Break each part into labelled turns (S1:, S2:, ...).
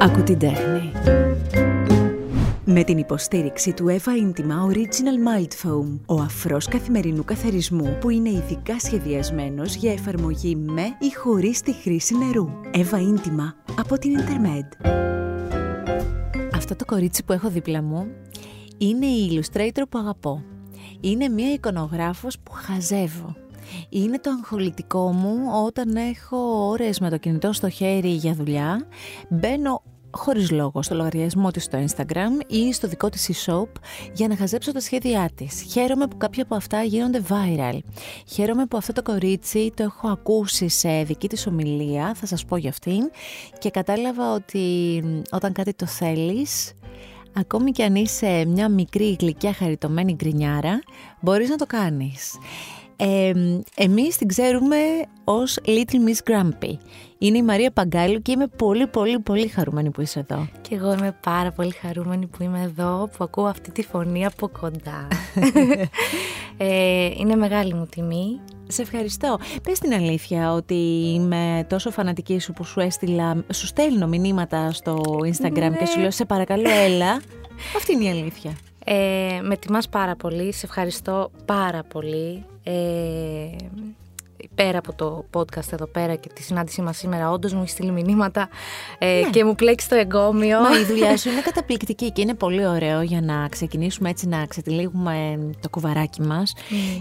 S1: Ακού την τέχνη. Με την υποστήριξη του Eva Intima Original Mild Foam, ο αφρός καθημερινού καθαρισμού που είναι ειδικά σχεδιασμένος για εφαρμογή με ή χωρίς τη χρήση νερού. Eva Intima από την Intermed.
S2: Αυτό το κορίτσι που έχω δίπλα μου είναι η illustrator που αγαπώ. Είναι μια εικονογράφος που χαζεύω. Είναι το αγχολητικό μου όταν έχω ώρες με το κινητό στο χέρι για δουλειά. Μπαίνω χωρίς λόγο στο λογαριασμό της στο Instagram ή στο δικό της e-shop για να χαζέψω τα σχέδιά της. Χαίρομαι που κάποια από αυτά γίνονται viral. Χαίρομαι που αυτό το κορίτσι το έχω ακούσει σε δική της ομιλία, θα σας πω για αυτήν, και κατάλαβα ότι όταν κάτι το θέλεις, ακόμη κι αν είσαι μια μικρή γλυκιά χαριτωμένη γκρινιάρα, μπορείς να το κάνεις. Ε, εμείς την ξέρουμε ως Little Miss Grumpy. Είναι η Μαρία Παγκάλου και είμαι πολύ πολύ πολύ χαρούμενη που είσαι εδώ.
S3: Και εγώ είμαι πάρα πολύ χαρούμενη που είμαι εδώ, που ακούω αυτή τη φωνή από κοντά. ε, είναι μεγάλη μου τιμή.
S2: Σε ευχαριστώ. Πες την αλήθεια ότι είμαι τόσο φανατική σου που σου έστειλα, σου στέλνω μηνύματα στο Instagram και σου λέω σε παρακαλώ έλα. Αυτή είναι η αλήθεια.
S3: Ε, με τιμάς πάρα πολύ, σε ευχαριστώ πάρα πολύ. Ε, πέρα από το podcast εδώ πέρα και τη συνάντησή μας σήμερα, όντως μου έχει στείλει μηνύματα ε,
S2: Ναι.
S3: και μου πλέξει το εγκόμιο.
S2: Μα η δουλειά σου είναι καταπληκτική και είναι πολύ ωραίο για να ξεκινήσουμε έτσι να ξετυλίγουμε το κουβαράκι μας.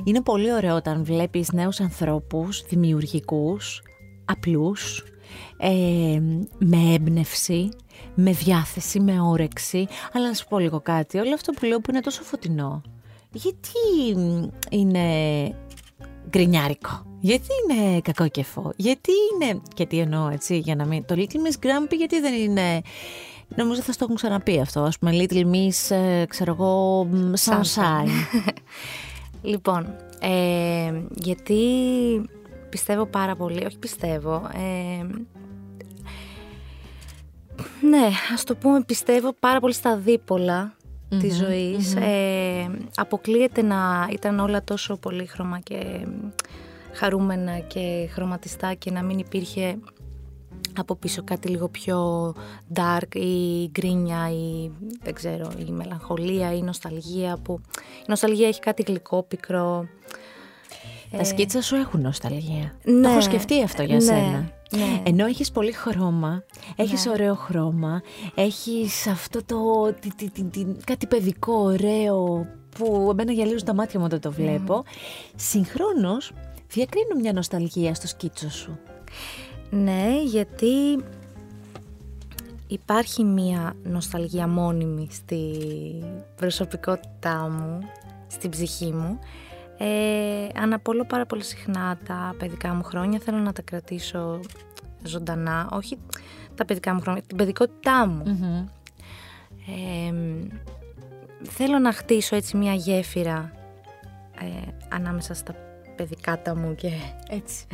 S2: Είναι πολύ ωραίο όταν βλέπεις νέους ανθρώπους δημιουργικούς, απλούς, ε, με έμπνευση, με διάθεση, με όρεξη. Αλλά να σου πω λίγο κάτι, όλο αυτό που λέω που είναι τόσο φωτεινό. Γιατί μ, είναι γκρινιάρικο; Γιατί είναι κακόκεφο. Γιατί είναι. Και τι εννοώ έτσι, για να μην. Το Little Miss Grumpy, γιατί δεν είναι. Νομίζω θα στο έχουν ξαναπεί αυτό. Α πούμε, Little Miss, ε, ξέρω εγώ, μ, Sunshine.
S3: Λοιπόν, ε, γιατί πιστεύω πάρα πολύ, όχι πιστεύω, ε, ναι, ας το πούμε πιστεύω πάρα πολύ στα δίπολα της ζωης Ε, αποκλείεται να ήταν όλα τόσο πολύχρωμα και χαρούμενα και χρωματιστά και να μην υπήρχε από πίσω κάτι λίγο πιο dark ή γκρίνια ή δεν ξέρω, η μελαγχολία ή η νοσταλγία που η νοσταλγία έχει κάτι γλυκό, πικρό.
S2: Τα σκίτσα σου έχουν νοσταλγία.
S3: Ε, ναι,
S2: το έχω σκεφτεί αυτό για
S3: ναι,
S2: σένα.
S3: ναι.
S2: Ενώ έχεις πολύ χρώμα, έχεις ωραίο χρώμα, έχεις αυτό το τι- τι- τι- τι- κάτι παιδικό ωραίο που εμένα γυαλίζουν τα μάτια μου όταν το βλέπω. Συγχρόνως διακρίνω μια νοσταλγία στο σκίτσο σου.
S3: Ναι, γιατί υπάρχει μία νοσταλγία μόνιμη στη προσωπικότητά μου, στην ψυχή μου. Ε, αναπολώ πάρα πολύ συχνά τα παιδικά μου χρόνια, θέλω να τα κρατήσω ζωντανά, όχι τα παιδικά μου χρόνια, την παιδικότητά μου. Ε, θέλω να χτίσω έτσι μία γέφυρα ε, ανάμεσα στα παιδικά τα μου και
S2: Έτσι.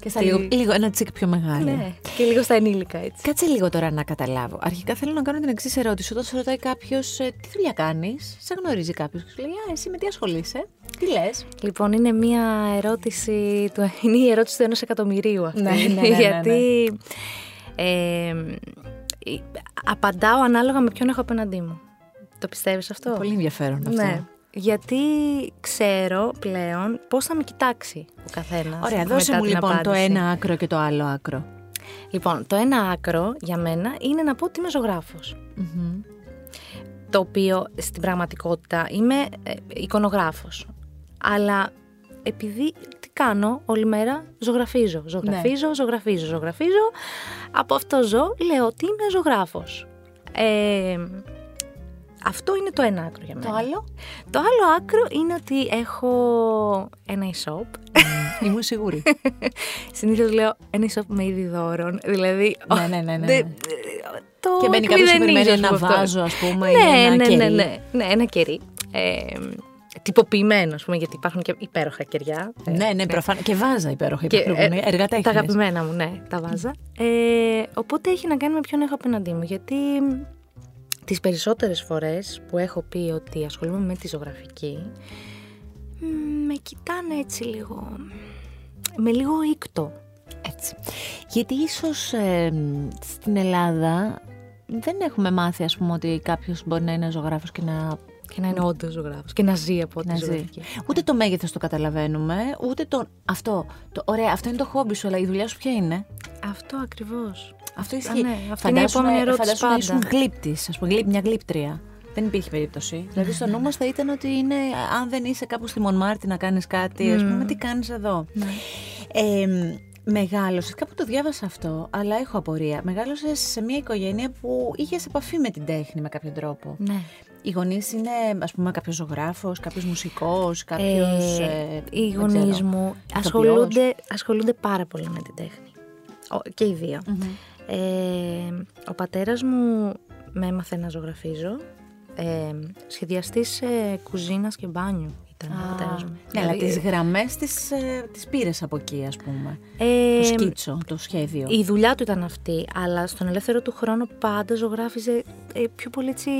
S2: Και στα
S3: Στη-
S2: λίγο, λίγο ένα τσικ πιο μεγάλο.
S3: ναι, και λίγο στα ενήλικα έτσι.
S2: Κάτσε λίγο τώρα να καταλάβω. Αρχικά θέλω να κάνω την εξής ερώτηση. Όταν σε ρωτάει κάποιος τι δουλειά κάνεις, σε γνωρίζει κάποιος και σου λέει Α, εσύ με τι ασχολείσαι, τι λες.
S3: Λοιπόν, είναι μια ερώτηση, του, είναι η ερώτηση του ενός εκατομμυρίου αυτή.
S2: Ναι, ναι, ναι, ναι, ναι.
S3: γιατί ε, η- απαντάω ανάλογα με ποιον έχω απέναντί μου. Το πιστεύεις αυτό;
S2: Πολύ ενδιαφέρον αυτό.
S3: Ναι. Γιατί ξέρω πλέον πώς θα με κοιτάξει ο καθένας.
S2: Ωραία,
S3: μετά
S2: δώσε μου
S3: την
S2: λοιπόν το
S3: απάντηση.
S2: ένα άκρο και το άλλο άκρο.
S3: Λοιπόν, το ένα άκρο για μένα είναι να πω ότι είμαι ζωγράφος. Το οποίο στην πραγματικότητα είμαι ε, εικονογράφος. Αλλά επειδή τι κάνω όλη μέρα ζωγραφίζω, ζωγραφίζω,
S2: Ναι.
S3: ζωγραφίζω, ζωγραφίζω. Από αυτό ζω, λέω ότι είμαι ζωγράφος. Ε, αυτό είναι το ένα άκρο για μένα.
S2: Το άλλο;
S3: Το άλλο άκρο είναι ότι έχω ένα e-shop.
S2: Ήμουν σίγουρη.
S3: Συνήθως λέω ένα e-shop με είδη δώρων. Δηλαδή.
S2: Ναι, ναι, ναι, ναι,
S3: δε-
S2: ναι.
S3: Το
S2: Και μπαίνει κάποιος που
S3: εκμηδενίζω,
S2: περιμένει
S3: ας
S2: ένα
S3: πούμε, αυτό.
S2: βάζο, ας πούμε, ή
S3: ναι,
S2: ένα
S3: ναι,
S2: κερί.
S3: ναι, ναι, ναι, ένα κερί. Ε, τυποποιημένο, ας πούμε, γιατί υπάρχουν και υπέροχα κεριά. Ε,
S2: ναι, ναι, προφανώ. Και βάζα υπέροχα
S3: και,
S2: υπάρχουν.
S3: ε,
S2: Εργά
S3: τα
S2: τέχνης.
S3: αγαπημένα μου, ναι, τα βάζα. Ε, οπότε έχει να κάνει με ποιον έχω απέναντί μου. Γιατί τις περισσότερες φορές που έχω πει ότι ασχολούμαι με τη ζωγραφική, μ, με κοιτάνε έτσι λίγο, με λίγο ήκτο.
S2: Έτσι. Γιατί ίσως ε, στην Ελλάδα δεν έχουμε μάθει, ας πούμε, ότι κάποιος μπορεί να είναι ζωγράφος και να
S3: και να είναι όντως ζωγράφος και να ζει από τη ζωγραφική.
S2: Ούτε το μέγεθος το καταλαβαίνουμε, ούτε το. Αυτό. Το, ωραία, αυτό είναι το χόμπι σου, αλλά η δουλειά σου ποια είναι;
S3: Αυτό ακριβώς.
S2: Αυτό ισχύει.
S3: Ναι, αυτή είναι η επόμενη ερώτηση. Φαντάσου
S2: να ήσουν γλύπτης, ας πούμε, μια γλύπτρια. Δεν υπήρχε περίπτωση. Δηλαδή, στο νου μας θα ήταν ότι είναι, αν δεν είσαι κάπου στη Μονμάρτη να κάνεις κάτι, ας πούμε, τι κάνεις εδώ; Ναι. Ε, Μεγάλωσες, κάπου το διάβασα αυτό, αλλά έχω απορία. Μεγάλωσες σε μια οικογένεια που είχες επαφή με την τέχνη με κάποιο τρόπο.
S3: Ναι.
S2: Οι γονείς είναι, ας πούμε, κάποιος ζωγράφος, κάποιος μουσικός, κάποιος. Ε,
S3: ε, οι γονείς μου ασχολούνται, ασχολούνται πάρα πολύ με την τέχνη. Και οι δυο ε, ο πατέρας μου με έμαθε να ζωγραφίζω. Ε, σχεδιαστής ε, κουζίνας και μπάνιου ήταν ο πατέρας μου.
S2: Ναι, αλλά τις γραμμές τις, ε, τις πήρες από εκεί ας πούμε. Ε, το σκίτσο, το σχέδιο.
S3: Η δουλειά του ήταν αυτή, αλλά στον ελεύθερο του χρόνο πάντα ζωγράφιζε ε, πιο πολύ έτσι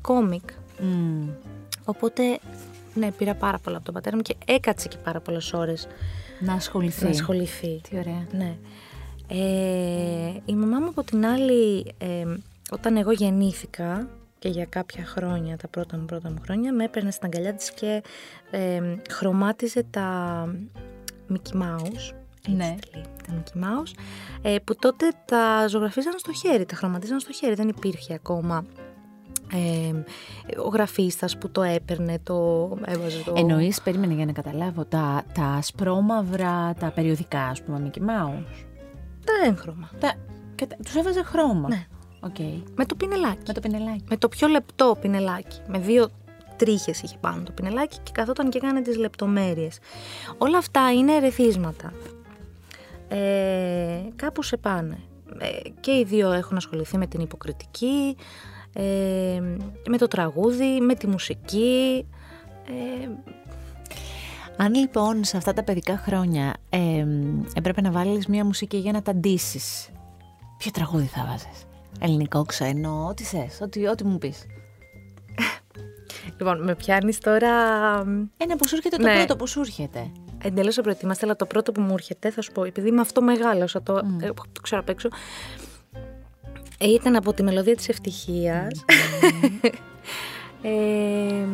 S3: κόμικ. Mm. Οπότε, ναι, πήρα πάρα πολλά από τον πατέρα μου και έκατσε και πάρα πολλές ώρες
S2: να ασχοληθεί.
S3: Να ασχοληθεί.
S2: Τι ωραία.
S3: Ναι. Ε, η μαμά μου από την άλλη, ε, όταν εγώ γεννήθηκα και για κάποια χρόνια, τα πρώτα μου πρώτα μου χρόνια, με έπαιρνε στην αγκαλιά της και ε, χρωμάτιζε τα Mickey Mouse.
S2: Ναι.
S3: τα Mickey Mouse, ε, που τότε τα ζωγραφίζαν στο χέρι, τα χρωματίζαν στο χέρι, δεν υπήρχε ακόμα ε, ο γραφίστας που το έπαιρνε, το έβαζε το...
S2: Εννοείς, περίμενε για να καταλάβω, τα, τα ασπρόμαυρα, τα περιοδικά, ας πούμε, Mickey Mouse.
S3: Τα έγχρωμα.
S2: Τα... Τους έβαζε χρώμα.
S3: Ναι.
S2: Okay.
S3: Με το πινελάκι.
S2: Με το πινελάκι.
S3: Με το πιο λεπτό πινελάκι. Με δύο τρίχες είχε πάνω το πινελάκι και καθόταν και έκανε τις λεπτομέρειες. Όλα αυτά είναι ερεθίσματα. Ε, κάπου σε πάνε. Ε, και οι δύο έχουν ασχοληθεί με την υποκριτική, ε, με το τραγούδι, με τη μουσική. Ε,
S2: αν λοιπόν σε αυτά τα παιδικά χρόνια ε, έπρεπε να βάλεις μία μουσική για να τα ντύσεις, ποιο τραγούδι θα βάζεις; Ελληνικό, ξένο, ό,τι θες, ό,τι, ό,τι μου πεις.
S3: Λοιπόν, με πιάνεις τώρα.
S2: Ένα που σου έρχεται το ναι. πρώτο που σου έρχεται.
S3: Εντελώς απροετοίμαστε, αλλά το πρώτο που μου έρχεται, θα σου πω, επειδή με αυτό μεγάλωσα, το, mm. το ξέρω απ' έξω. Ε, ήταν από τη μελωδία της ευτυχίας. Mm. ε,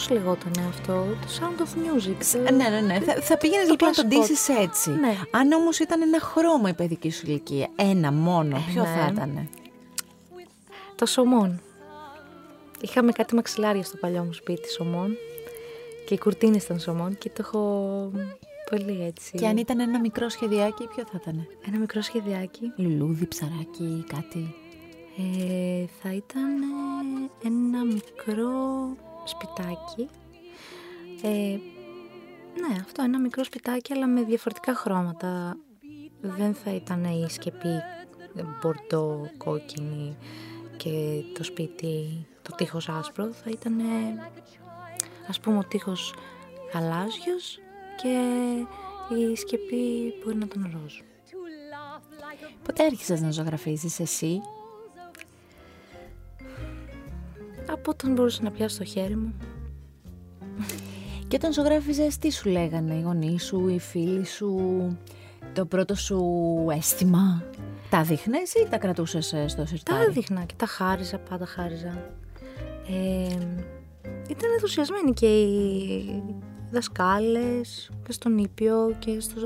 S3: πώς λεγόταν αυτό, το Sound of Music.
S2: Ναι, ναι, ναι. Θα, θα πήγαινε λοιπόν να τον ντύσεις έτσι. Ναι. Αν όμως ήταν ένα χρώμα η παιδική σου ηλικία, ένα μόνο, ε, ποιο ναι. θα ήταν.
S3: Το σωμόν. Είχαμε κάτι μαξιλάρια στο παλιό μου σπίτι, σωμόν. Και οι κουρτίνες ήταν σωμόν και το έχω πολύ έτσι.
S2: Και αν ήταν ένα μικρό σχεδιάκι, ποιο θα ήταν.
S3: Ένα μικρό σχεδιάκι.
S2: Λουλούδι, ψαράκι, κάτι.
S3: Ε, θα ήταν ένα μικρό σπιτάκι. Ε, ναι, αυτό ένα μικρό σπιτάκι αλλά με διαφορετικά χρώματα. Δεν θα ήταν η σκεπή μπορτό, κόκκινη και το σπίτι, το τείχος άσπρο. Θα ήταν ας πούμε ο τείχος γαλάζιος και η σκεπή μπορεί να τον ροζ.
S2: Πότε άρχισες να ζωγραφίζεις εσύ;
S3: Από όταν μπορούσα να πιάσω το χέρι μου.
S2: Και όταν ζωγράφιζες, τι σου λέγανε οι γονείς σου, οι φίλοι σου, το πρώτο σου αίσθημα; Τα δείχνες ή τα κρατούσες ε, στο σιρτάρι;
S3: Τα δείχνα και τα χάριζα, πάντα χάριζα. Ε, ήταν ενθουσιασμένοι και οι δασκάλες και στον Ήπιο και στο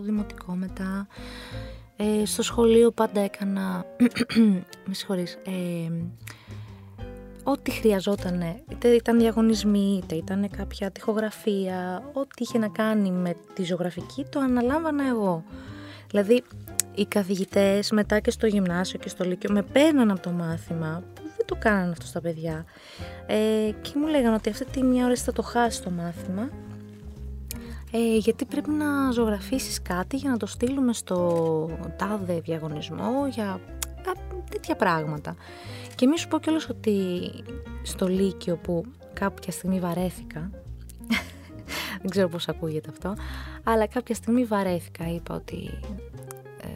S3: δημοτικό μετά. Ε, στο σχολείο πάντα έκανα, με συγχωρείς, ε, ό,τι χρειαζόταν, είτε ήταν διαγωνισμοί, είτε ήταν κάποια τυχογραφία, ό,τι είχε να κάνει με τη ζωγραφική το αναλάμβανα εγώ. Δηλαδή οι καθηγητές μετά και στο γυμνάσιο και στο λύκειο με παίρναν από το μάθημα που δεν το κάνανε αυτό στα παιδιά ε, και μου λέγανε ότι αυτή τη μια ώρα θα το χάσεις το μάθημα ε, γιατί πρέπει να ζωγραφίσεις κάτι για να το στείλουμε στο τάδε διαγωνισμό για τέτοια πράγματα. Και μη σου πω κιόλας ότι στο Λύκειο που κάποια στιγμή βαρέθηκα, δεν ξέρω πώς ακούγεται αυτό, αλλά κάποια στιγμή βαρέθηκα, είπα ότι ε,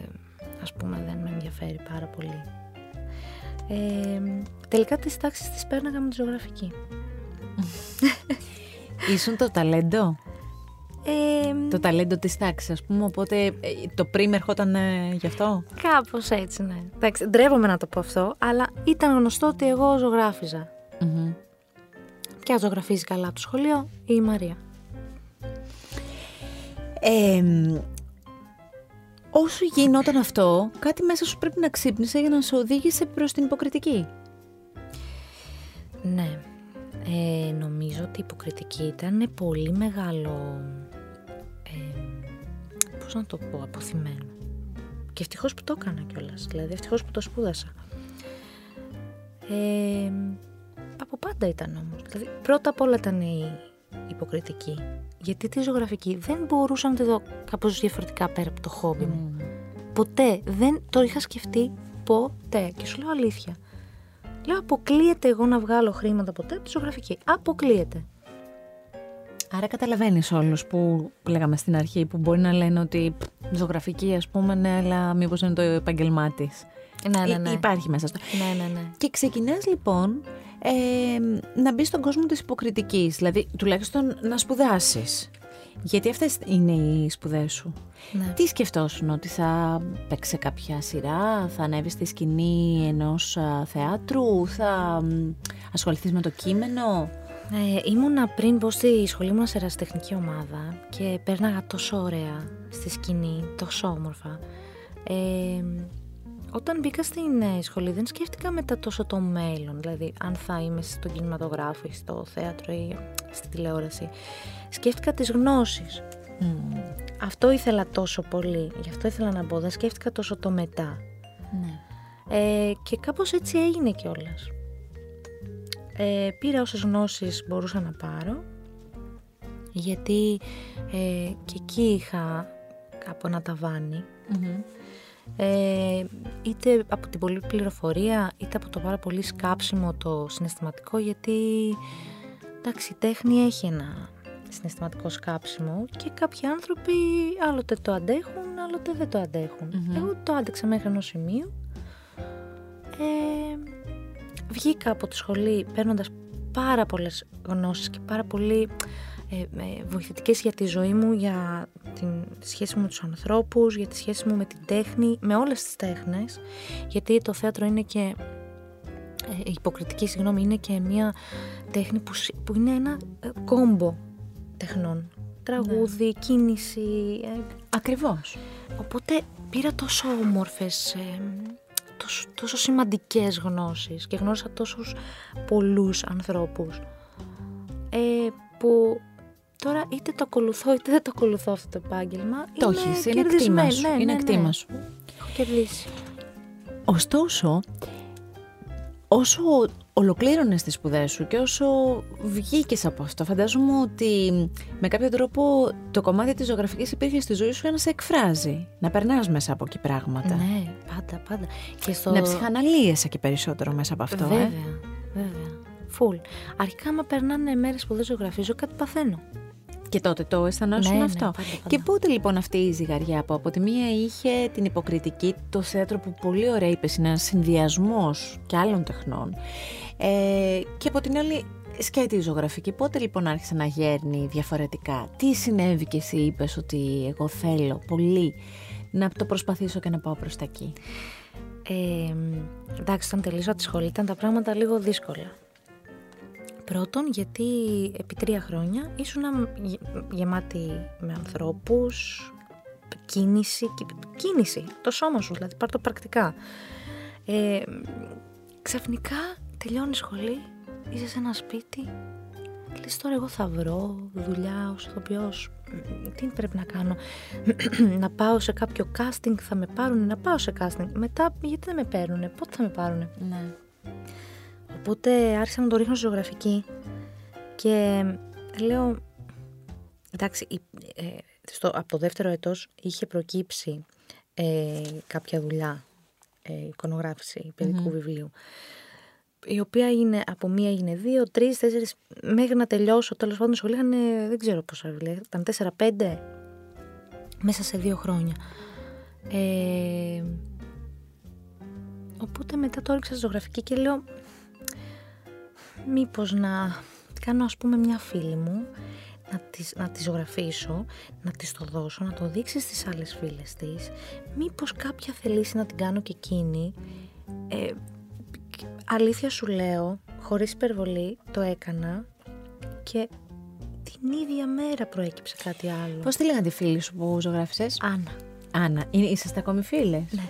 S3: ας πούμε δεν με ενδιαφέρει πάρα πολύ. Ε, τελικά τις τάξεις τις πέρναγα με τη ζωγραφική.
S2: Ήσουν το ταλέντο;
S3: Ε,
S2: το ταλέντο της τάξης, ας πούμε, οπότε ε, το πριμ ερχόταν ε, γι' αυτό;
S3: Κάπως έτσι, ναι. Εντάξει, ντρέπομαι να το πω αυτό, αλλά ήταν γνωστό ότι εγώ ζωγράφιζα.
S2: Mm-hmm.
S3: Και αν ζωγραφίζει καλά το σχολείο, η Μαρία.
S2: Ε, όσο γινόταν αυτό, κάτι μέσα σου πρέπει να ξύπνησε για να σε οδήγησε προς την υποκριτική;
S3: Ναι. Ε, νομίζω ότι η υποκριτική ήταν πολύ μεγάλο, ε, πώς να το πω, αποθυμένο. Και ευτυχώς που το έκανα κιόλας, δηλαδή ευτυχώς που το σπούδασα. Ε, από πάντα ήταν όμως. Δηλαδή, πρώτα απ' όλα ήταν η υποκριτική. Γιατί τη ζωγραφική δεν μπορούσα να τη δω κάπως διαφορετικά πέρα από το χόμπι μου. Ποτέ δεν το είχα σκεφτεί ποτέ. Και σου λέω αλήθεια. Λέω αποκλείεται εγώ να βγάλω χρήματα ποτέ από τη ζωγραφική. Αποκλείεται.
S2: Άρα καταλαβαίνεις όλους που λέγαμε στην αρχή που μπορεί να λένε ότι ζωγραφική ας πούμε ναι αλλά μήπως είναι το επαγγελμά της.
S3: Ναι, ναι, ναι.
S2: Υπάρχει μέσα στο.
S3: Ναι, ναι, ναι.
S2: Και ξεκινάς λοιπόν ε, να μπεις στον κόσμο της υποκριτικής, δηλαδή τουλάχιστον να σπουδάσεις. Γιατί αυτές είναι οι σπουδές σου.
S3: Ναι.
S2: Τι σκεφτόσουν, ότι θα παίξει κάποια σειρά, θα ανέβεις στη σκηνή ενός θεάτρου, θα ασχοληθείς με το κείμενο;
S3: Ε, ήμουνα πριν πω στη σχολή μου σε ερασιτεχνική ομάδα και πέρναγα τόσο ωραία στη σκηνή, τόσο όμορφα. Ε, όταν μπήκα στην ε, σχολή δεν σκέφτηκα μετά τόσο το μέλλον, δηλαδή αν θα είμαι στον κινηματογράφο ή στο θέατρο ή στη τηλεόραση. Σκέφτηκα τις γνώσεις. Αυτό ήθελα τόσο πολύ, γι' αυτό ήθελα να μπω, δεν σκέφτηκα τόσο το μετά.
S2: Ναι.
S3: Ε, και κάπως έτσι έγινε κιόλας. Ε, πήρα όσες γνώσεις μπορούσα να πάρω, γιατί ε, και εκεί είχα κάπου ένα ε, είτε από την πολλή πληροφορία είτε από το πάρα πολύ σκάψιμο το συναισθηματικό γιατί εντάξει η τέχνη έχει ένα συναισθηματικό σκάψιμο και κάποιοι άνθρωποι άλλοτε το αντέχουν άλλοτε δεν το αντεχουν εγώ το άντεξα μέχρι ενός σημείου. Ε, βγήκα από τη σχολή παίρνοντας πάρα πολλές γνώσεις και πάρα πολύ ε, ε, βοηθητικές για τη ζωή μου, για τη σχέση μου με τους ανθρώπους, για τη σχέση μου με την τέχνη, με όλες τις τέχνες, γιατί το θέατρο είναι και, ε, υποκριτική συγγνώμη, είναι και μια τέχνη που, που είναι ένα ε, κόμπο τεχνών. Τραγούδι, ναι. κίνηση. Ε,
S2: Ακριβώς.
S3: Οπότε πήρα τόσο όμορφες, ε, τόσο, τόσο σημαντικές γνώσεις και γνώρισα τόσους πολλούς ανθρώπους ε, που Τώρα είτε το ακολουθώ είτε δεν το ακολουθώ αυτό το επάγγελμα.
S2: Το έχεις, είναι κτήμα σου.
S3: Ναι,
S2: είναι
S3: ναι,
S2: κτήμα
S3: ναι.
S2: σου.
S3: Έχω κερδίσει.
S2: Ωστόσο, όσο ολοκλήρωνες τις σπουδές σου και όσο βγήκες από αυτό, φαντάζομαι ότι με κάποιο τρόπο το κομμάτι της ζωγραφικής υπήρχε στη ζωή σου για να σε εκφράζει, να περνάς μέσα από εκεί πράγματα.
S3: Ναι, πάντα, πάντα.
S2: Και στο... Να ψυχαναλύεσαι και περισσότερο μέσα από αυτό.
S3: Βέβαια,
S2: ε;
S3: βέβαια. Φουλ. Αρχικά, άμα περνάνε μέρες που δεν ζωγραφίζω, κάτι παθαίνω.
S2: Και τότε το αισθανόσουν
S3: ναι, ναι
S2: αυτό.
S3: πάντα, πάντα.
S2: Και πότε λοιπόν αυτή η ζυγαριά που από τη μία είχε την υποκριτική, το θέατρο που πολύ ωραία είπε είναι ένας συνδυασμός και άλλων τεχνών. Ε, και από την άλλη σκέτη ζωγραφική. Πότε λοιπόν άρχισε να γέρνει διαφορετικά. Τι συνέβη και εσύ είπες ότι εγώ θέλω πολύ να το προσπαθήσω και να πάω προς τα εκεί;
S3: Ε, εντάξει, όταν τελείωσα τη σχολή ήταν τα πράγματα λίγο δύσκολα. Πρώτον, γιατί επί τρία χρόνια ήσουν γεμάτη με ανθρώπους, κίνηση, κίνηση, το σώμα σου, δηλαδή πάρ' το πρακτικά. Ε, ξαφνικά τελειώνει σχολή, είσαι σε ένα σπίτι, λες τώρα εγώ θα βρω δουλειά ως ηθοποιός, τι πρέπει να κάνω, να πάω σε κάποιο casting, θα με πάρουν, να πάω σε casting, μετά γιατί δεν με παίρνουν, πότε θα με πάρουν.
S2: Ναι.
S3: Οπότε άρχισα να το ρίχνω ζωγραφική και λέω, εντάξει, ε, στο, από το δεύτερο έτος είχε προκύψει ε, κάποια δουλειά, ε, εικονογράφηση βιβλίου, η οποία είναι, από μία έγινε δύο, τρεις, τέσσερις, μέχρι να τελειώσω, τέλος πάντων σχολή είχαν, δεν ξέρω πόσα βιβλία, ήταν τέσσερα, πέντε, μέσα σε δύο χρόνια. Ε, οπότε μετά το έριξα ζωγραφική και λέω, μήπως να κάνω ας πούμε μια φίλη μου να τις, να τις ζωγραφίσω, να τις το δώσω, να το δείξει στις άλλες φίλες της. Μήπως κάποια θελήσει να την κάνω και εκείνη. Ε, αλήθεια σου λέω, χωρίς υπερβολή, το έκανα και την ίδια μέρα προέκυψε κάτι άλλο.
S2: Πώς τη λέγανε τη φίλη σου που ζωγράφισες;
S3: Άννα.
S2: Άννα. Είναι, είσαστε ακόμη φίλες;
S3: Ναι.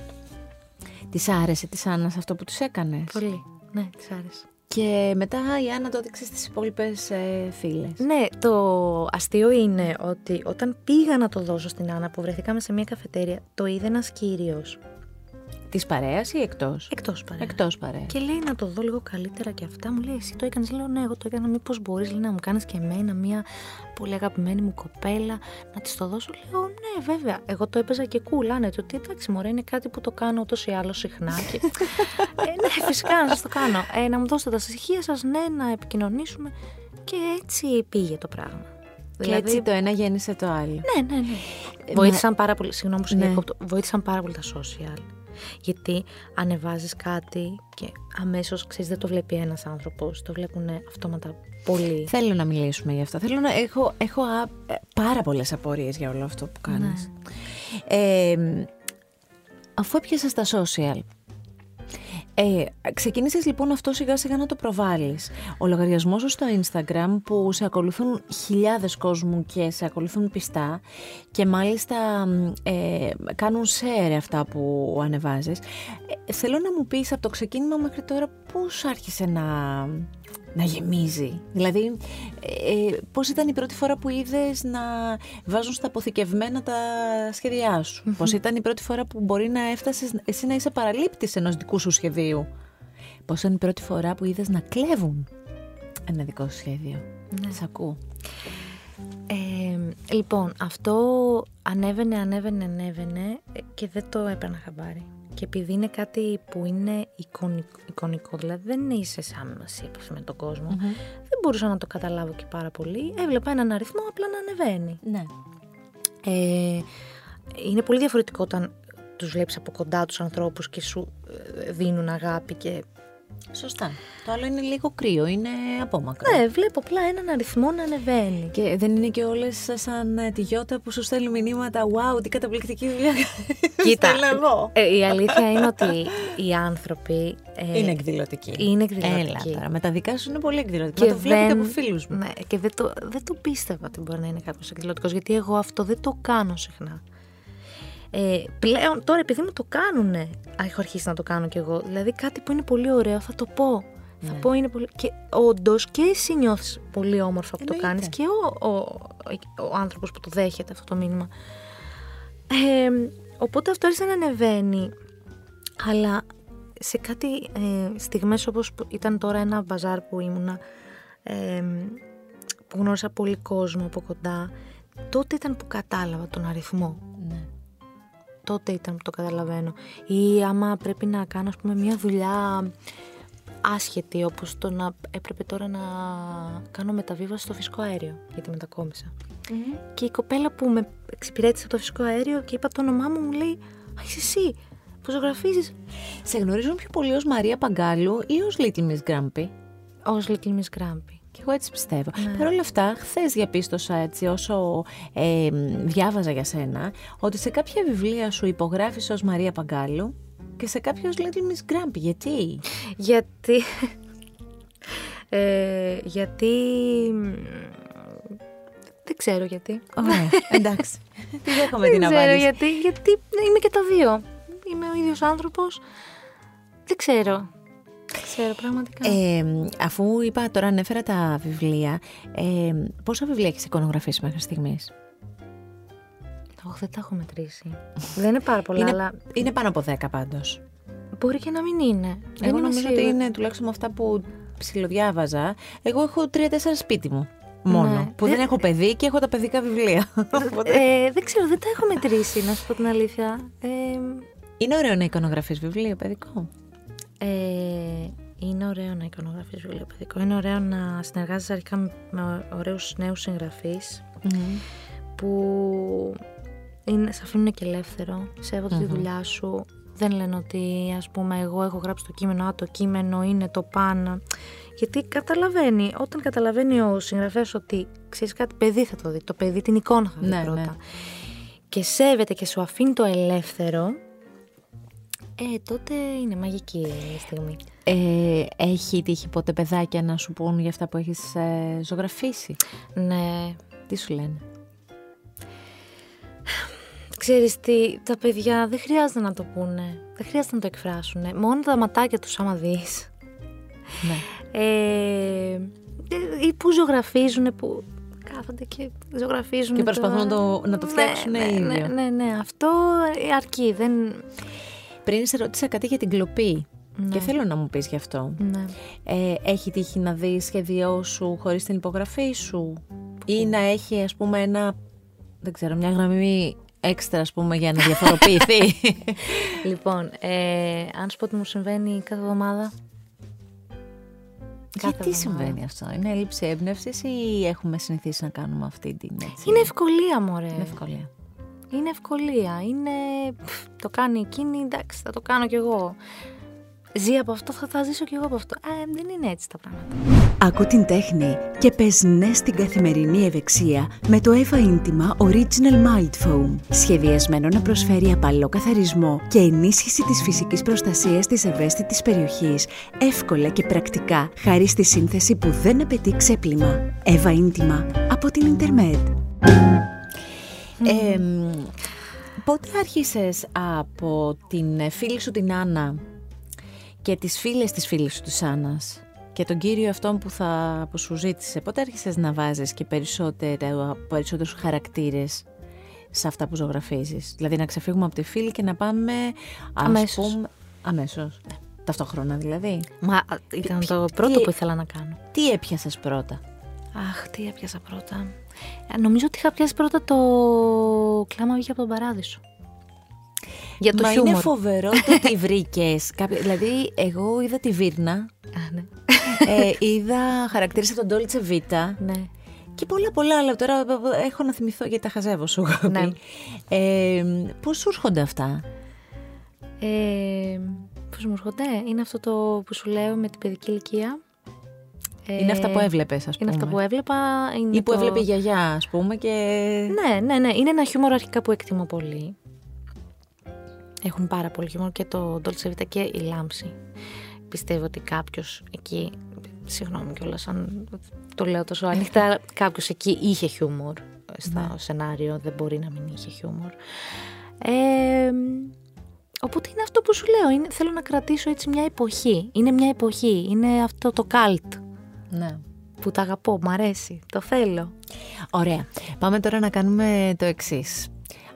S2: Της άρεσε της Άννας αυτό που τους έκανες;
S3: Πολύ. Ναι, της άρεσε.
S2: Και μετά η Άννα το έδειξε στις υπόλοιπες ε, φίλες.
S3: Ναι, το αστείο είναι ότι όταν πήγα να το δώσω στην Άννα που βρεθήκαμε σε μια καφετέρια, το είδε ένας κύριος.
S2: Της παρέας ή εκτός;
S3: Εκτός παρέα.
S2: Εκτός παρέας.
S3: Και λέει να το δω λίγο καλύτερα και αυτά. Μου λέει: Εσύ το έκανες. Λέω: Ναι, εγώ το έκανα. Μήπως μπορείς να μου κάνεις και εμένα μια πολύ αγαπημένη μου κοπέλα να της το δώσω. Λέω: Ναι, βέβαια. Εγώ το έπαιζα και κούλα. Ναι, το ότι εντάξει, μωρέ, είναι κάτι που το κάνω ούτως ή άλλως συχνά. Και... ε, ναι, φυσικά να σας το κάνω. Ε, να μου δώσετε τα στοιχεία σας, ναι, να επικοινωνήσουμε. Και έτσι πήγε το πράγμα.
S2: Και δηλαδή... έτσι το ένα γέννησε το άλλο.
S3: Ναι, ναι, ναι. Ε, βοήθησαν πάρα πολύ. Συγγνώμη που ναι. Βοήθησαν πάρα πολύ τα social. Γιατί ανεβάζεις κάτι και αμέσως, ξέρεις, δεν το βλέπει ένας άνθρωπος, το βλέπουν αυτόματα πολύ.
S2: Θέλω να μιλήσουμε γι' αυτό. Θέλω να έχω, έχω ε, πάρα πολλές απορίες για όλο αυτό που κάνεις. Ναι. Ε, αφού έπιασες τα social, ε, ξεκίνησες λοιπόν αυτό σιγά σιγά να το προβάλλεις. Ο λογαριασμός σου στο Instagram που σε ακολουθούν χιλιάδες κόσμου και σε ακολουθούν πιστά και μάλιστα ε, κάνουν share αυτά που ανεβάζεις. Ε, θέλω να μου πεις από το ξεκίνημα μέχρι τώρα πώς άρχισε να, να γεμίζει. Δηλαδή, ε, πώς ήταν η πρώτη φορά που είδες να βάζουν στα αποθηκευμένα τα σχέδιά σου; mm Πώς ήταν η πρώτη φορά που μπορεί να έφτασες εσύ να είσαι παραλήπτης ενός δικού σου σχεδίου; Πώς ήταν η πρώτη φορά που είδες να κλέβουν ένα δικό σου σχέδιο; Ναι. Σ' ακούω.
S3: Ε, λοιπόν, αυτό ανέβαινε, ανέβαινε, ανέβαινε και δεν το έπαιρνα χαμπάρι. Και επειδή είναι κάτι που είναι εικονικό, εικονικό δηλαδή δεν είσαι σαν σύμπαση με τον κόσμο, δεν μπορούσα να το καταλάβω και πάρα πολύ. Έβλεπα έναν αριθμό απλά να ανεβαίνει.
S2: Ναι.
S3: Ε, είναι πολύ διαφορετικό όταν τους βλέπεις από κοντά τους ανθρώπους και σου ε, δίνουν αγάπη και
S2: Σωστά. Το άλλο είναι λίγο κρύο, είναι απόμακρο.
S3: Ναι, βλέπω απλά έναν αριθμό να ανεβαίνει.
S2: Και δεν είναι και όλες σαν ε, τη Γιώτα που σου στέλνουν μηνύματα. Wow, τι καταπληκτική δουλειά.
S3: Κοίτα. εγώ. Ε, η αλήθεια είναι ότι οι άνθρωποι.
S2: Ε, είναι εκδηλωτικοί.
S3: Είναι εκδηλωτικοί.
S2: Έλα τώρα. Με τα δικά σου είναι πολύ εκδηλωτικοί. Και το βλέπω και από φίλους μου.
S3: Ναι, και δεν το, δεν το πίστευα ότι μπορεί να είναι κάποιος εκδηλωτικός. Γιατί εγώ αυτό δεν το κάνω συχνά. Ε, πλέον τώρα επειδή μου το κάνουνε, έχω αρχίσει να το κάνω κι εγώ. Δηλαδή κάτι που είναι πολύ ωραίο θα το πω. Θα ναι. πω είναι πολύ. Και όντως και εσύ νιώθεις πολύ όμορφα που το κάνεις και ο, ο, ο, άνθρωπος που το δέχεται αυτό το μήνυμα. Ε, οπότε αυτό άρχισε να ανεβαίνει. Αλλά σε κάτι ε, στιγμές όπως ήταν τώρα ένα μπαζάρ που ήμουνα ε, που γνώρισα πολύ κόσμο από κοντά τότε ήταν που κατάλαβα τον αριθμό
S2: ναι
S3: τότε ήταν που το καταλαβαίνω. Ή άμα πρέπει να κάνω ας πούμε μια δουλειά άσχετη όπως το να έπρεπε τώρα να κάνω μεταβίβαση στο φυσικό αέριο γιατί μετακόμισα. Mm-hmm. Και η κοπέλα που με εξυπηρέτησε από το φυσικό αέριο και είπα το όνομά μου μου λέει «Α, είσαι εσύ που ζωγραφίζεις».
S2: Σε γνωρίζουν πιο πολύ ως Μαρία Παγκάλου ή ως Little Miss Grumpy;
S3: Ως Little Miss Grumpy.
S2: Και εγώ έτσι πιστεύω. Ναι. Παρ' όλα αυτά, χθες διαπίστωσα έτσι όσο ε, διάβαζα για σένα, ότι σε κάποια βιβλία σου υπογράφεις ως Μαρία Παγκάλου και σε κάποιο Little Miss Grumpy. Γιατί;
S3: Γιατί... Ε, γιατί... Δεν ξέρω γιατί.
S2: Ωραία, εντάξει. Τι δέχομαι την απάντηση.
S3: Δεν ξέρω γιατί, γιατί είμαι και τα δύο. Είμαι ο ίδιος άνθρωπος. Δεν ξέρω. Ξέρω πραγματικά.
S2: Ε, αφού είπα τώρα ανέφερα τα βιβλία, ε, πόσα βιβλία έχεις εικονογραφήσει μέχρι στιγμής;
S3: Όχι, δεν τα έχω μετρήσει. δεν είναι πάρα πολλά,
S2: είναι,
S3: αλλά.
S2: Είναι πάνω από 10 πάντως.
S3: Μπορεί και να μην είναι.
S2: Εγώ νομίζω ότι είναι τουλάχιστον με αυτά που ψιλοδιάβαζα. Εγώ έχω τρία-τέσσερα σπίτι μου. Μόνο. Ναι. Που δεν... έχω παιδί και έχω τα παιδικά βιβλία.
S3: ε, δεν ξέρω, δεν τα έχω μετρήσει, να σου πω την αλήθεια. Ε,
S2: είναι ωραίο να εικονογραφείς βιβλίο παιδικό.
S3: Ε, είναι ωραίο να εικονογραφείς βιβλίο παιδικό. Είναι ωραίο να συνεργάζεσαι αρχικά με ωραίους νέους συγγραφείς που είναι, σε αφήνουν και ελεύθερο, σέβονται τη δουλειά σου. Δεν λένε ότι ας πούμε εγώ έχω γράψει το κείμενο, α το κείμενο είναι το πάνω. Γιατί καταλαβαίνει, όταν καταλαβαίνει ο συγγραφέας ότι ξέρεις κάτι, παιδί θα το δει. Το παιδί την εικόνα θα δει
S2: Ναι,
S3: πρώτα.
S2: ναι.
S3: Και σέβεται και σου αφήνει το ελεύθερο. Ε, τότε είναι μαγική η στιγμή.
S2: Ε, έχει τύχει ποτέ παιδάκια να σου πούν για αυτά που έχεις ε, ζωγραφίσει;
S3: Ναι.
S2: Τι σου λένε;
S3: Ξέρεις τι, τα παιδιά δεν χρειάζεται να το πούνε. Δεν χρειάζεται να το εκφράσουν. Μόνο τα ματάκια τους άμα δεις.
S2: Ναι.
S3: Ε, ή που ζωγραφίζουν, που κάθονται και ζωγραφίζουν.
S2: Και προσπαθούν να το- να το φτιάξουν
S3: ναι, ναι,
S2: ίδιο.
S3: ναι, ναι, ναι, αυτό αρκεί. Δεν...
S2: Πριν σε ρώτησα κάτι για την κλοπή
S3: Ναι.
S2: και θέλω να μου πεις γι' αυτό.
S3: Ναι.
S2: Ε, έχει τύχει να δεις σχέδιό σου χωρίς την υπογραφή σου; Ή να έχει ας πούμε ένα, δεν ξέρω, μια γραμμή έξτρα ας πούμε για να διαφοροποιηθεί;
S3: Λοιπόν, ε, αν σου πω ότι μου συμβαίνει κάθε εβδομάδα. Κάθε
S2: Γιατί
S3: εβδομάδα.
S2: συμβαίνει αυτό, είναι έλλειψη έμπνευσης ή έχουμε συνηθίσει να κάνουμε αυτή την έτσι;
S3: Είναι ευκολία, μωρέ.
S2: Είναι ευκολία.
S3: Είναι ευκολία. Είναι. πφ, το κάνει εκείνη, εντάξει, θα το κάνω κι εγώ. Ζει από αυτό, θα, θα ζήσω κι εγώ από αυτό. Ε, δεν είναι έτσι τα πράγματα.
S1: Άκου την τέχνη και πες ναι στην καθημερινή ευεξία με το Eva Intima Original Mild Foam. Σχεδιασμένο να προσφέρει απαλό καθαρισμό και ενίσχυση της φυσικής προστασίας της ευαίσθητης περιοχής, εύκολα και πρακτικά, χάρη στη σύνθεση που δεν απαιτεί ξέπλυμα. Eva Intima από την Intermed.
S2: Ε, μ, πότε άρχισες από την φίλη σου την Άννα και τις φίλες της φίλης σου της Άννας και τον κύριο αυτόν που, θα, που σου ζήτησε, πότε άρχισες να βάζεις και περισσότερο, περισσότερους χαρακτήρες σε αυτά που ζωγραφίζεις; Δηλαδή να ξεφύγουμε από τη φίλη και να πάμε ας
S3: Αμέσως.
S2: πούμε... Αμέσως. Ναι. Ταυτόχρονα δηλαδή.
S3: Μα α, ήταν
S2: Ποι-
S3: το πρώτο
S2: τι-
S3: που ήθελα να κάνω.
S2: Τι έπιασες πρώτα;
S3: Αχ, τι έπιασα πρώτα. Ε, Νομίζω ότι είχα πιάσει πρώτα το κλάμα βγήκε από τον παράδεισο. Για το
S2: Μα
S3: χιούμορ.
S2: είναι φοβερό το ότι βρήκες. Δηλαδή, εγώ είδα τη Βίρνα,
S3: Α, ναι.
S2: ε, είδα χαρακτήρες από τον Ντόλτσε Βίτα
S3: ναι.
S2: και πολλά πολλά άλλα. Τώρα έχω να θυμηθώ γιατί τα χαζεύω σου έχω
S3: Ναι.
S2: πει. Ε, πώς σου έρχονται αυτά;
S3: Ε, πώς μου έρχονται, είναι αυτό το που σου λέω με την παιδική ηλικία. Ε,
S2: είναι αυτά που έβλεπες ας πούμε.
S3: Είναι αυτά που έβλεπα. Είναι
S2: Ή που
S3: το...
S2: έβλεπε η γιαγιά ας πούμε και...
S3: Ναι, ναι, ναι. Είναι ένα χιούμορ αρχικά που εκτιμώ πολύ. Έχουν πάρα πολύ χιούμορ και το Dolce Vita και η Λάμψη. Πιστεύω ότι κάποιος εκεί. Συγγνώμη κιόλας αν το λέω τόσο ανοιχτά. κάποιος εκεί είχε χιούμορ στο σενάριο. Δεν μπορεί να μην είχε χιούμορ. Ε, οπότε είναι αυτό που σου λέω. Είναι, θέλω να κρατήσω έτσι μια εποχή. Είναι μια εποχή. Είναι αυτό το καλτ
S2: Ναι.
S3: που τα αγαπώ. Μ' αρέσει. Το θέλω.
S2: Ωραία. Πάμε τώρα να κάνουμε το εξής.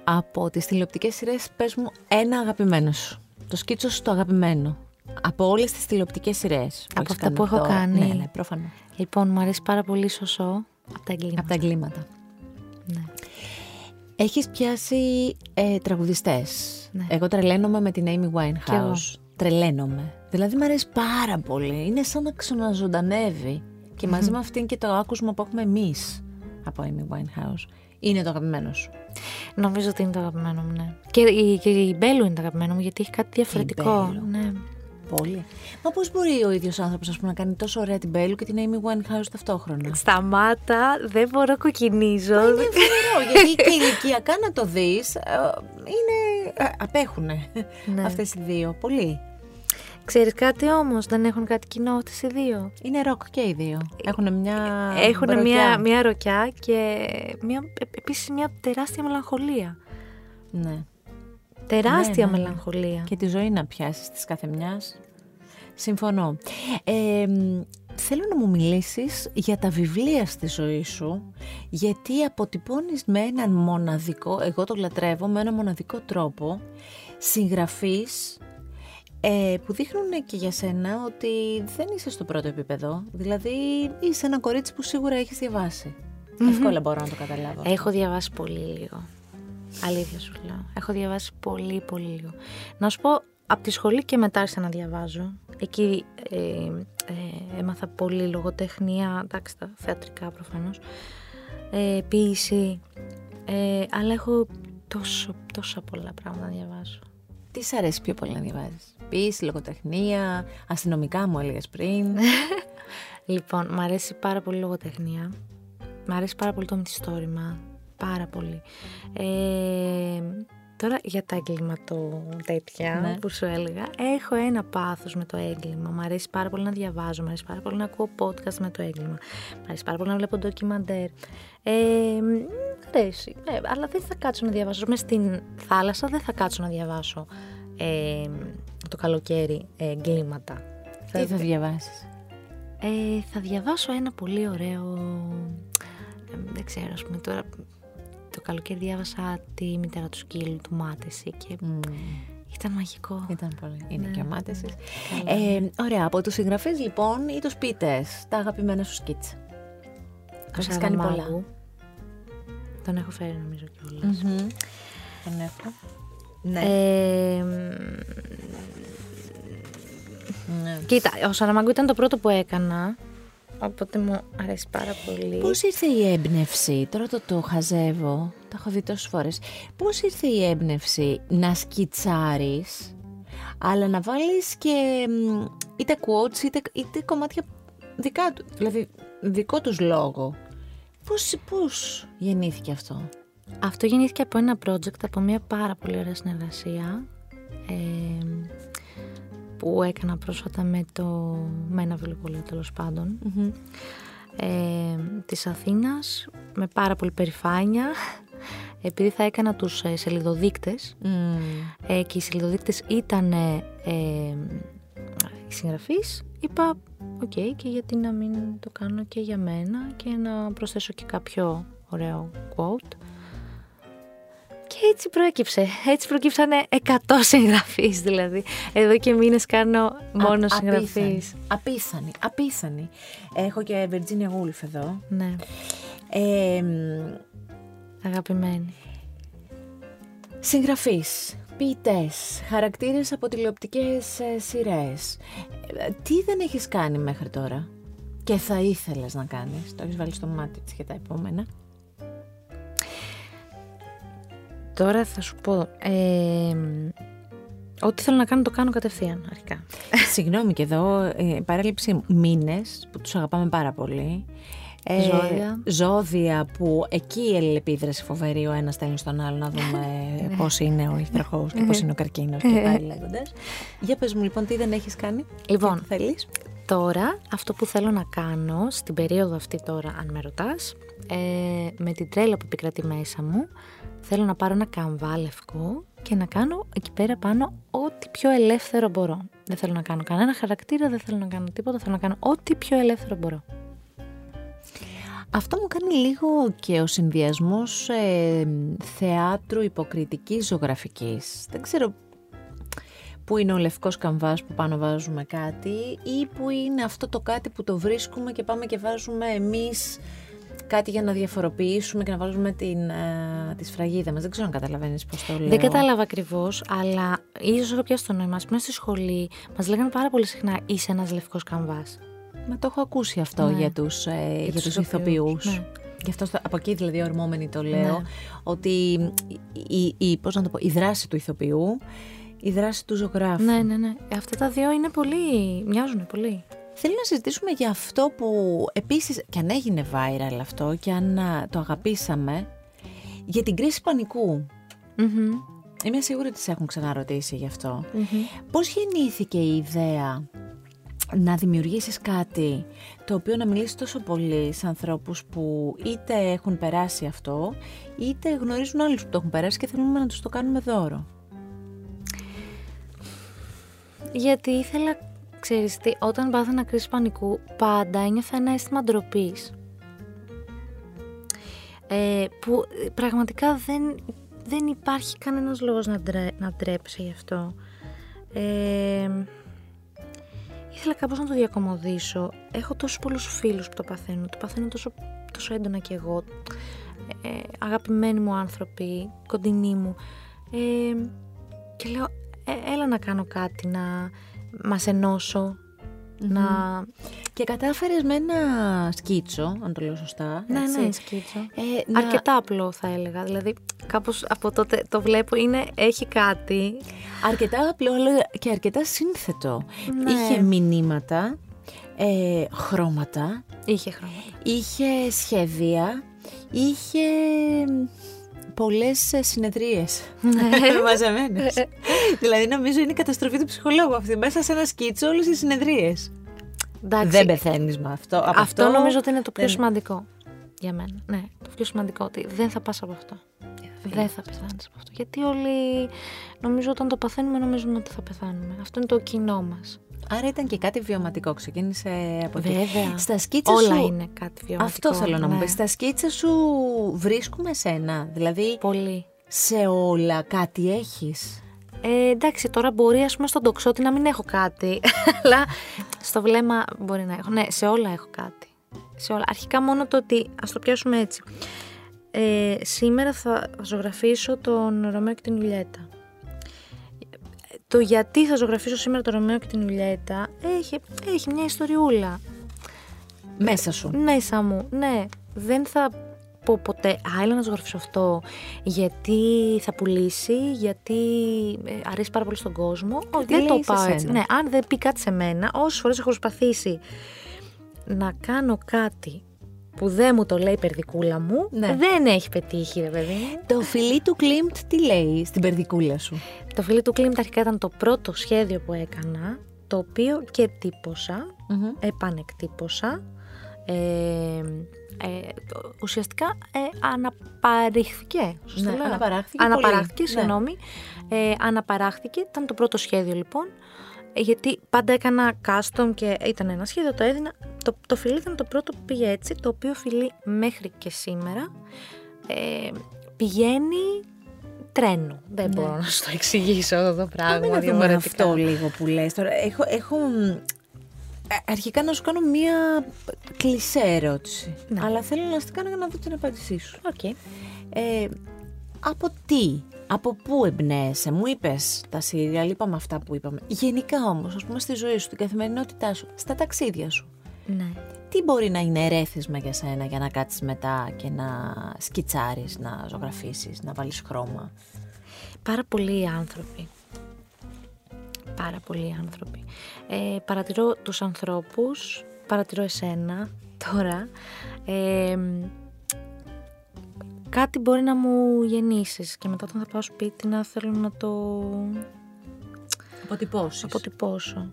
S2: Από τις τηλεοπτικές σειρές πες μου ένα αγαπημένο σου. Το σκίτσο σου το αγαπημένο. Από όλες τις τηλεοπτικές σειρές. που
S3: Από
S2: έχεις
S3: αυτά
S2: κάνει
S3: που έχω
S2: αυτό.
S3: κάνει.
S2: Ναι, ναι, προφανώς.
S3: Λοιπόν, μου αρέσει πάρα πολύ σωσό από τα εγκλήματα.
S2: Από τα εγκλήματα.
S3: Ναι.
S2: Έχεις πιάσει ε, τραγουδιστές.
S3: Ναι.
S2: Εγώ τρελαίνομαι με την Amy
S3: Κι εγώ.
S2: Winehouse. Τρελαίνομαι. Δηλαδή μου αρέσει πάρα πολύ. Είναι σαν να ξαναζωντανεύει. Και μαζί με αυτήν και το άκουσμα που έχουμε εμείς από Amy Winehouse. Είναι το αγαπημένο σου.
S3: Νομίζω ότι είναι το αγαπημένο μου, ναι. Και η, και η Μπέλου είναι το αγαπημένο μου γιατί έχει κάτι διαφορετικό.
S2: Μπέλου.
S3: Ναι.
S2: Πολύ. Μα πώς μπορεί ο ίδιος άνθρωπος ας πούμε, να κάνει τόσο ωραία την Μπέλου και την Amy Winehouse ταυτόχρονα;
S3: Σταμάτα, δεν μπορώ κοκκινίζω.
S2: Είναι φοβερό, γιατί και ηλικιακά να το δεις, ε, είναι, ε, απέχουνε
S3: Ναι.
S2: αυτές οι δύο, πολύ.
S3: Ξέρεις κάτι όμως, δεν έχουν κάτι κοινό αυτές οι δύο;
S2: Είναι ροκ και οι δύο. Έχουν μια
S3: Έχουν
S2: μπροκιά.
S3: μια, μια ροκιά και μια, ε, επίσης μια τεράστια μελαγχολία.
S2: Ναι.
S3: Τεράστια
S2: Ναι, ναι, ναι.
S3: μελαγχολία.
S2: Και τη ζωή να πιάσεις της κάθε μιας. Συμφωνώ. Ε, μ, θέλω να μου μιλήσεις για τα βιβλία στη ζωή σου, γιατί αποτυπώνεις με έναν μοναδικό, εγώ το λατρεύω, με έναν μοναδικό τρόπο, συγγραφείς ε, που δείχνουν και για σένα ότι δεν είσαι στο πρώτο επίπεδο. Δηλαδή είσαι ένα κορίτσι που σίγουρα έχεις διαβάσει. Εύκολα μπορώ να το καταλάβω.
S3: Έχω διαβάσει πολύ λίγο. Αλήθεια σου λέω. Έχω διαβάσει πολύ, πολύ λίγο. Να σου πω, από τη σχολή και μετά άρχισα να διαβάζω. Εκεί ε, ε, έμαθα πολύ λογοτεχνία, εντάξει, τα θεατρικά προφανώς. Ε, ποίηση. Ε, αλλά έχω τόσο, τόσα πολλά πράγματα να διαβάσω.
S2: Τι σ' αρέσει πιο πολύ να διαβάζεις; Ποίηση, λογοτεχνία, αστυνομικά μου έλεγες πριν.
S3: Λοιπόν, μου αρέσει πάρα πολύ η λογοτεχνία. Μ' αρέσει πάρα πολύ το μυθιστόρημα. Πάρα πολύ. Ε, τώρα για τα εγκληματο τέτοια
S2: Ναι.
S3: που σου έλεγα. Έχω ένα πάθος με το έγκλημα. Μ' αρέσει πάρα πολύ να διαβάζω. Μ' αρέσει πάρα πολύ να ακούω podcast με το έγκλημα. Μ' αρέσει πάρα πολύ να βλέπω ντοκιμαντέρ. Ε, μ' αρέσει. Ε, αλλά δεν θα κάτσω να διαβάσω. Μες στην θάλασσα δεν θα κάτσω να διαβάσω ε, το καλοκαίρι ε, εγκλήματα.
S2: Τι θα διαβάσεις;
S3: Ε, θα διαβάσω ένα πολύ ωραίο. ε, δεν ξέρω, ας πούμε τώρα. Το καλοκαίρι διάβασα τη μητέρα του σκύλου του Μάτεση και ήταν μαγικό.
S2: Ήταν πολύ. Είναι
S3: Ναι.
S2: και ο Μάτεσης. Ε, ωραία, από τους συγγραφείς λοιπόν ή τους ποιητές, τα αγαπημένα σου σκίτσα.
S3: Ο
S2: έχεις κάνει πολλά.
S3: Σαρδαμάγου. Τον έχω φέρει νομίζω κιόλας.
S2: Τον έχω. Ναι.
S3: Ε,
S2: ναι.
S3: κοίτα, ο Σαραμάγκου ήταν το πρώτο που έκανα. Οπότε μου αρέσει πάρα πολύ.
S2: Πώς ήρθε η έμπνευση, τώρα το, το χαζεύω, τα έχω δει τόσες φορές. Πώς ήρθε η έμπνευση να σκιτσάρεις, αλλά να βάλεις και μ, είτε quotes είτε, είτε κομμάτια δικά του, δηλαδή δικό τους λόγο. Πώς, πώς γεννήθηκε αυτό;
S3: Αυτό γεννήθηκε από ένα project, από μια πάρα πολύ ωραία συνεργασία ε, που έκανα πρόσφατα με, το, με ένα βιβλιοπωλείο τέλος πάντων. Ε, της Αθήνας με πάρα πολύ περηφάνεια επειδή θα έκανα τους ε, σελιδοδείκτες ε, και οι σελιδοδείκτες ήταν ε, ε, οι συγγραφείς. Είπα οκ και γιατί να μην το κάνω και για μένα και να προσθέσω και κάποιο ωραίο quote και έτσι προέκυψε. Έτσι προκύψανε 100 συγγραφείς δηλαδή. Εδώ και μήνες κάνω μόνο
S2: Α-
S3: συγγραφείς.
S2: απίθανη, Απίθανη, απίθανη. Έχω και Virginia Woolf εδώ.
S3: Ναι,
S2: Ε, μ,
S3: αγαπημένη.
S2: Συγγραφείς, ποιητές, χαρακτήρες από τηλεοπτικές ε, σειρές. Ε, τι δεν έχεις κάνει μέχρι τώρα και θα ήθελες να κάνεις; Το έχεις βάλει στο μάτι της για τα επόμενα.
S3: Τώρα θα σου πω. Ε, ό,τι θέλω να κάνω το κάνω κατευθείαν αρχικά.
S2: Συγγνώμη και εδώ, ε, παρέλειψη μου. Μήνες που τους αγαπάμε πάρα πολύ. Ε,
S3: Ζώδια.
S2: Ζώδια που εκεί η αλληλεπίδραση φοβερή ο ένας στέλνει στον άλλο να δούμε πώς είναι ο υδροχός και πώς είναι ο καρκίνος και πάει λέγοντας. Για πες μου λοιπόν τι δεν έχεις κάνει.
S3: Λοιπόν,
S2: Τι θέλεις.
S3: Τώρα, αυτό που θέλω να κάνω, στην περίοδο αυτή τώρα, αν με ρωτάς, ε, με την τρέλα που επικρατεί μέσα μου, θέλω να πάρω ένα καμβά λευκό και να κάνω εκεί πέρα πάνω ό,τι πιο ελεύθερο μπορώ. Δεν θέλω να κάνω κανένα χαρακτήρα, δεν θέλω να κάνω τίποτα, θέλω να κάνω ό,τι πιο ελεύθερο μπορώ.
S2: Αυτό μου κάνει λίγο και ο συνδυασμός ε, θεάτρου υποκριτικής ζωγραφικής. Δεν ξέρω που είναι ο λευκός καμβάς που πάνω βάζουμε κάτι ή που είναι αυτό το κάτι που το βρίσκουμε και πάμε και βάζουμε εμείς κάτι για να διαφοροποιήσουμε και να βάλουμε την, ε, τη σφραγίδα μας. Δεν ξέρω αν καταλαβαίνεις πώς το λέω.
S3: Δεν κατάλαβα ακριβώς, αλλά ίσως έχω πιάσει το νόημα. Α πούμε στη σχολή μας λέγανε πάρα πολύ συχνά είσαι ένας λευκός καμβάς.
S2: Μα το έχω ακούσει αυτό
S3: Ναι.
S2: για τους, ε, για
S3: τους
S2: τους
S3: ηθοποιούς,
S2: ηθοποιούς.
S3: ναι.
S2: Γι' αυτό στο- από εκεί δηλαδή ορμόμενη το λέω,
S3: Ναι.
S2: ότι η, η, πώς να το πω, η δράση του ηθοποιού, η δράση του ζωγράφου.
S3: Ναι, ναι, ναι. Αυτά τα δύο είναι πολύ. μοιάζουν πολύ.
S2: Θέλω να συζητήσουμε για αυτό που επίσης, και αν έγινε viral αυτό και αν α, το αγαπήσαμε, για την κρίση πανικού.
S3: Μμμ.
S2: Είμαι σίγουρη ότι σε έχουν ξαναρωτήσει γι' αυτό.
S3: Μμμ.
S2: Πώς γεννήθηκε η ιδέα να δημιουργήσεις κάτι το οποίο να μιλήσεις τόσο πολύ σε ανθρώπους που είτε έχουν περάσει αυτό, είτε γνωρίζουν άλλους που το έχουν περάσει και θέλουμε να τους το κάνουμε δώρο;
S3: Γιατί ήθελα, ξέρεις τι, όταν πάθαινα κρίση πανικού, πάντα ένιωθα ένα αίσθημα ντροπής. Ε, που ε, πραγματικά δεν, δεν υπάρχει κανένας λόγος να, ντρέ, να ντρέπεσαι γι' αυτό. Ε, ήθελα κάπως να το διακομωδήσω. Έχω τόσους πολλούς φίλους που το παθαίνουν. Το παθαίνω τόσο, τόσο έντονα κι εγώ. Ε, αγαπημένοι μου άνθρωποι, κοντινοί μου. Ε, και λέω, «Ε, έλα να κάνω κάτι, να μας ενώσω, να...
S2: Και κατάφερες με ένα σκίτσο, αν το λέω σωστά.
S3: Ναι,
S2: έτσι,
S3: ναι, σκίτσο.
S2: ε, να-
S3: Αρκετά απλό θα έλεγα, δηλαδή κάπως από τότε το βλέπω, είναι, έχει κάτι.
S2: Αρκετά απλό αλλά και αρκετά σύνθετο.
S3: Ναι.
S2: Είχε μηνύματα ε, χρώματα,
S3: Είχε χρώματα.
S2: είχε σχέδια, είχε πολλές ε, συνεδρίες μαζεμένες. δηλαδή νομίζω είναι η καταστροφή του ψυχολόγου αυτή. Μέσα σε ένα σκίτσο όλες οι συνεδρίες.
S3: Εντάξει,
S2: Δεν πεθαίνεις με αυτό. Από
S3: αυτό, νομίζω ότι είναι το πιο
S2: δεν-
S3: σημαντικό για μένα. Ναι, το πιο σημαντικό ότι δεν θα πας από αυτό. Δεν θα πεθάνεις από αυτό. Γιατί όλοι νομίζω όταν το παθαίνουμε νομίζουμε ότι θα πεθάνουμε. Αυτό είναι το κοινό μας.
S2: Άρα ήταν και κάτι βιωματικό. Ξεκίνησε από εκεί.
S3: Βέβαια.
S2: Στα σκίτσα
S3: Όλα
S2: σου...
S3: είναι κάτι βιωματικό.
S2: Αυτό θέλω να μου
S3: ναι.
S2: πεις. Στα σκίτσα σου βρίσκουμε σένα. Δηλαδή
S3: Πολύ.
S2: σε όλα κάτι έχεις;
S3: Ε, εντάξει, τώρα μπορεί ας πούμε στον τοξότη να μην έχω κάτι, αλλά στο βλέμμα μπορεί να έχω. Ναι, σε όλα έχω κάτι. Σε όλα. Αρχικά μόνο το ότι, ας το πιάσουμε έτσι. Ε, σήμερα θα ζωγραφίσω τον Ρωμαίο και την Ιουλιέτα. Το γιατί θα ζωγραφίσω σήμερα τον Ρωμαίο και την Ιουλιέτα έχει, έχει μια ιστοριούλα
S2: Μέσα σου.
S3: μέσα μου. Ναι, δεν θα πω ποτέ, α, έλα να ζωγραφίσω αυτό, γιατί θα πουλήσει, γιατί ε, αρέσει πάρα πολύ στον κόσμο. Όχι,
S2: τι
S3: δεν το
S2: λέει σε
S3: πάω έτσι.
S2: σένα.
S3: Ναι, αν δεν πει κάτι σε μένα, όσες φορές έχω προσπαθήσει να κάνω κάτι που δεν μου το λέει η περδικούλα μου,
S2: Ναι.
S3: δεν έχει πετύχει, ρε παιδί μου.
S2: Το φιλί του Κλίμπτ τι λέει στην περδικούλα σου;
S3: Το φιλί του Κλίμπτ αρχικά ήταν το πρώτο σχέδιο που έκανα, το οποίο και τύπωσα, επανεκτύπωσα. Ε, ε, το- ουσιαστικά ε, αναπαρήχθηκε. Σωστά
S2: Ναι,
S3: λέω;
S2: αναπαράχθηκε
S3: Αναπαράχθηκε,
S2: πολύ. Ναι.
S3: συγγνώμη. Ε, αναπαράχθηκε, ήταν το πρώτο σχέδιο λοιπόν. Ε, γιατί πάντα έκανα custom και ήταν ένα σχέδιο, το έδινα. Το, το φιλί ήταν το πρώτο που πήγε έτσι, το οποίο φιλί μέχρι και σήμερα ε, πηγαίνει τρένο. Δεν μπορώ να σου το εξηγήσω αυτό το πράγμα.
S2: Πάμε να δούμε
S3: διαφορετικά.
S2: αυτό λίγο που λες τώρα. Έχω, έχω μ, ε, αρχικά να σου κάνω μία κλισέ ερώτηση.
S3: Ναι.
S2: Αλλά θέλω να στην κάνω για να δω την απάντησή σου.
S3: Οκ.
S2: Ε, από τι, από πού εμπνέεσαι, μου είπες τα σίριαλ, είπαμε αυτά που είπαμε. Γενικά όμως, ας πούμε στη ζωή σου, την καθημερινότητά σου, στα ταξίδια σου.
S3: Ναι.
S2: Τι μπορεί να είναι ερέθισμα για σένα για να κάτσεις μετά και να σκιτσάρεις, να ζωγραφίσεις, να βάλεις χρώμα;
S3: Πάρα πολλοί άνθρωποι. Πάρα πολλοί άνθρωποι. Ε, παρατηρώ τους ανθρώπους, παρατηρώ εσένα τώρα. Ε, κάτι μπορεί να μου γεννήσεις και μετά όταν θα πάω σπίτι να θέλω να το
S2: Αποτυπώσεις.
S3: αποτυπώσω.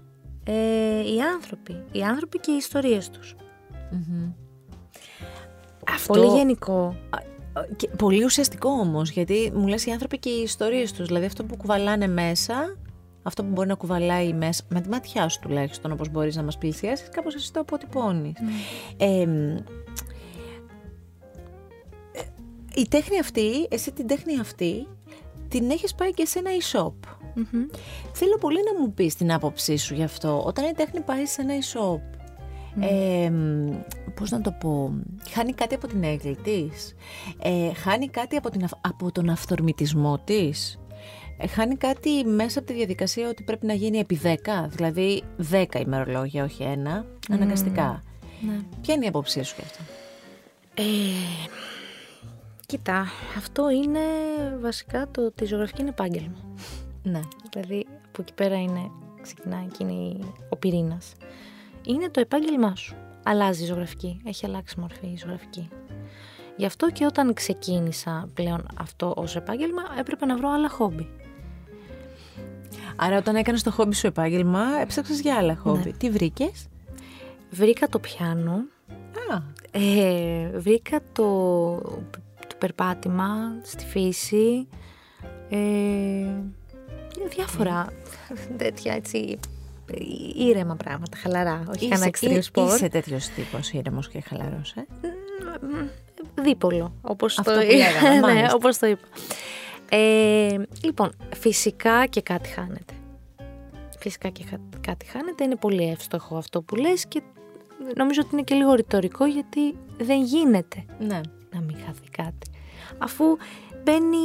S3: Ε, οι άνθρωποι. Οι άνθρωποι και οι ιστορίες τους.
S2: Αυτό...
S3: Πολύ γενικό.
S2: Και πολύ ουσιαστικό όμως, γιατί μου λες οι άνθρωποι και οι ιστορίες τους, δηλαδή αυτό που κουβαλάνε μέσα, αυτό που μπορεί να κουβαλάει μέσα, με τη ματιά σου τουλάχιστον, όπως μπορείς να μας πλησιάσεις, κάπως εσύ το αποτυπώνεις. Ε, μ, ε, η τέχνη αυτή, εσύ την τέχνη αυτή, την έχεις πάει και σε ένα e-shop.
S3: Μμμ.
S2: Θέλω πολύ να μου πεις την άποψή σου γι' αυτό. Όταν η τέχνη πάει σε ένα e-shop, ε, μ, πώς να το πω, χάνει κάτι από την έγκλη της, ε, χάνει κάτι από, την, αυ- από τον αυθορμητισμό της, ε, χάνει κάτι μέσα από τη διαδικασία ότι πρέπει να γίνει επί 10, δηλαδή 10 ημερολόγια, όχι ένα, αναγκαστικά.
S3: Ναι.
S2: Ποια είναι η άποψή σου γι' αυτό;
S3: Ε, κοίτα, αυτό είναι βασικά το ότι η ζωγραφική είναι επάγγελμα.
S2: Ναι.
S3: Δηλαδή, από εκεί πέρα είναι, ξεκινάει εκείνη ο πυρήνας. Είναι το επάγγελμά σου. Αλλάζει η ζωγραφική. Έχει αλλάξει μορφή η ζωγραφική. Γι' αυτό και όταν ξεκίνησα πλέον αυτό ως επάγγελμα, έπρεπε να βρω άλλα χόμπι.
S2: Άρα όταν έκανες το χόμπι σου επάγγελμα, έψαξες για άλλα χόμπι. Τι βρήκες;
S3: Βρήκα το πιάνο,
S2: Α,
S3: ε, βρήκα το, το περπάτημα στη φύση, ε, διάφορα τέτοια έτσι ήρεμα πράγματα, χαλαρά, όχι κανένα extreme
S2: είσαι,
S3: sport.
S2: είσαι τέτοιος τύπος ήρεμος και χαλαρός, ε;
S3: Δίπολο, όπως
S2: Αυτό
S3: το,
S2: που λέγαμε,
S3: ναι,
S2: μάλιστα.
S3: όπως το είπα. Ε, λοιπόν, φυσικά και κάτι χάνεται. Φυσικά και χα- κάτι χάνεται. Είναι πολύ εύστοχο αυτό που λες και νομίζω ότι είναι και λίγο ρητορικό γιατί δεν γίνεται
S2: Ναι.
S3: να μην χαθεί κάτι. Αφού μπαίνει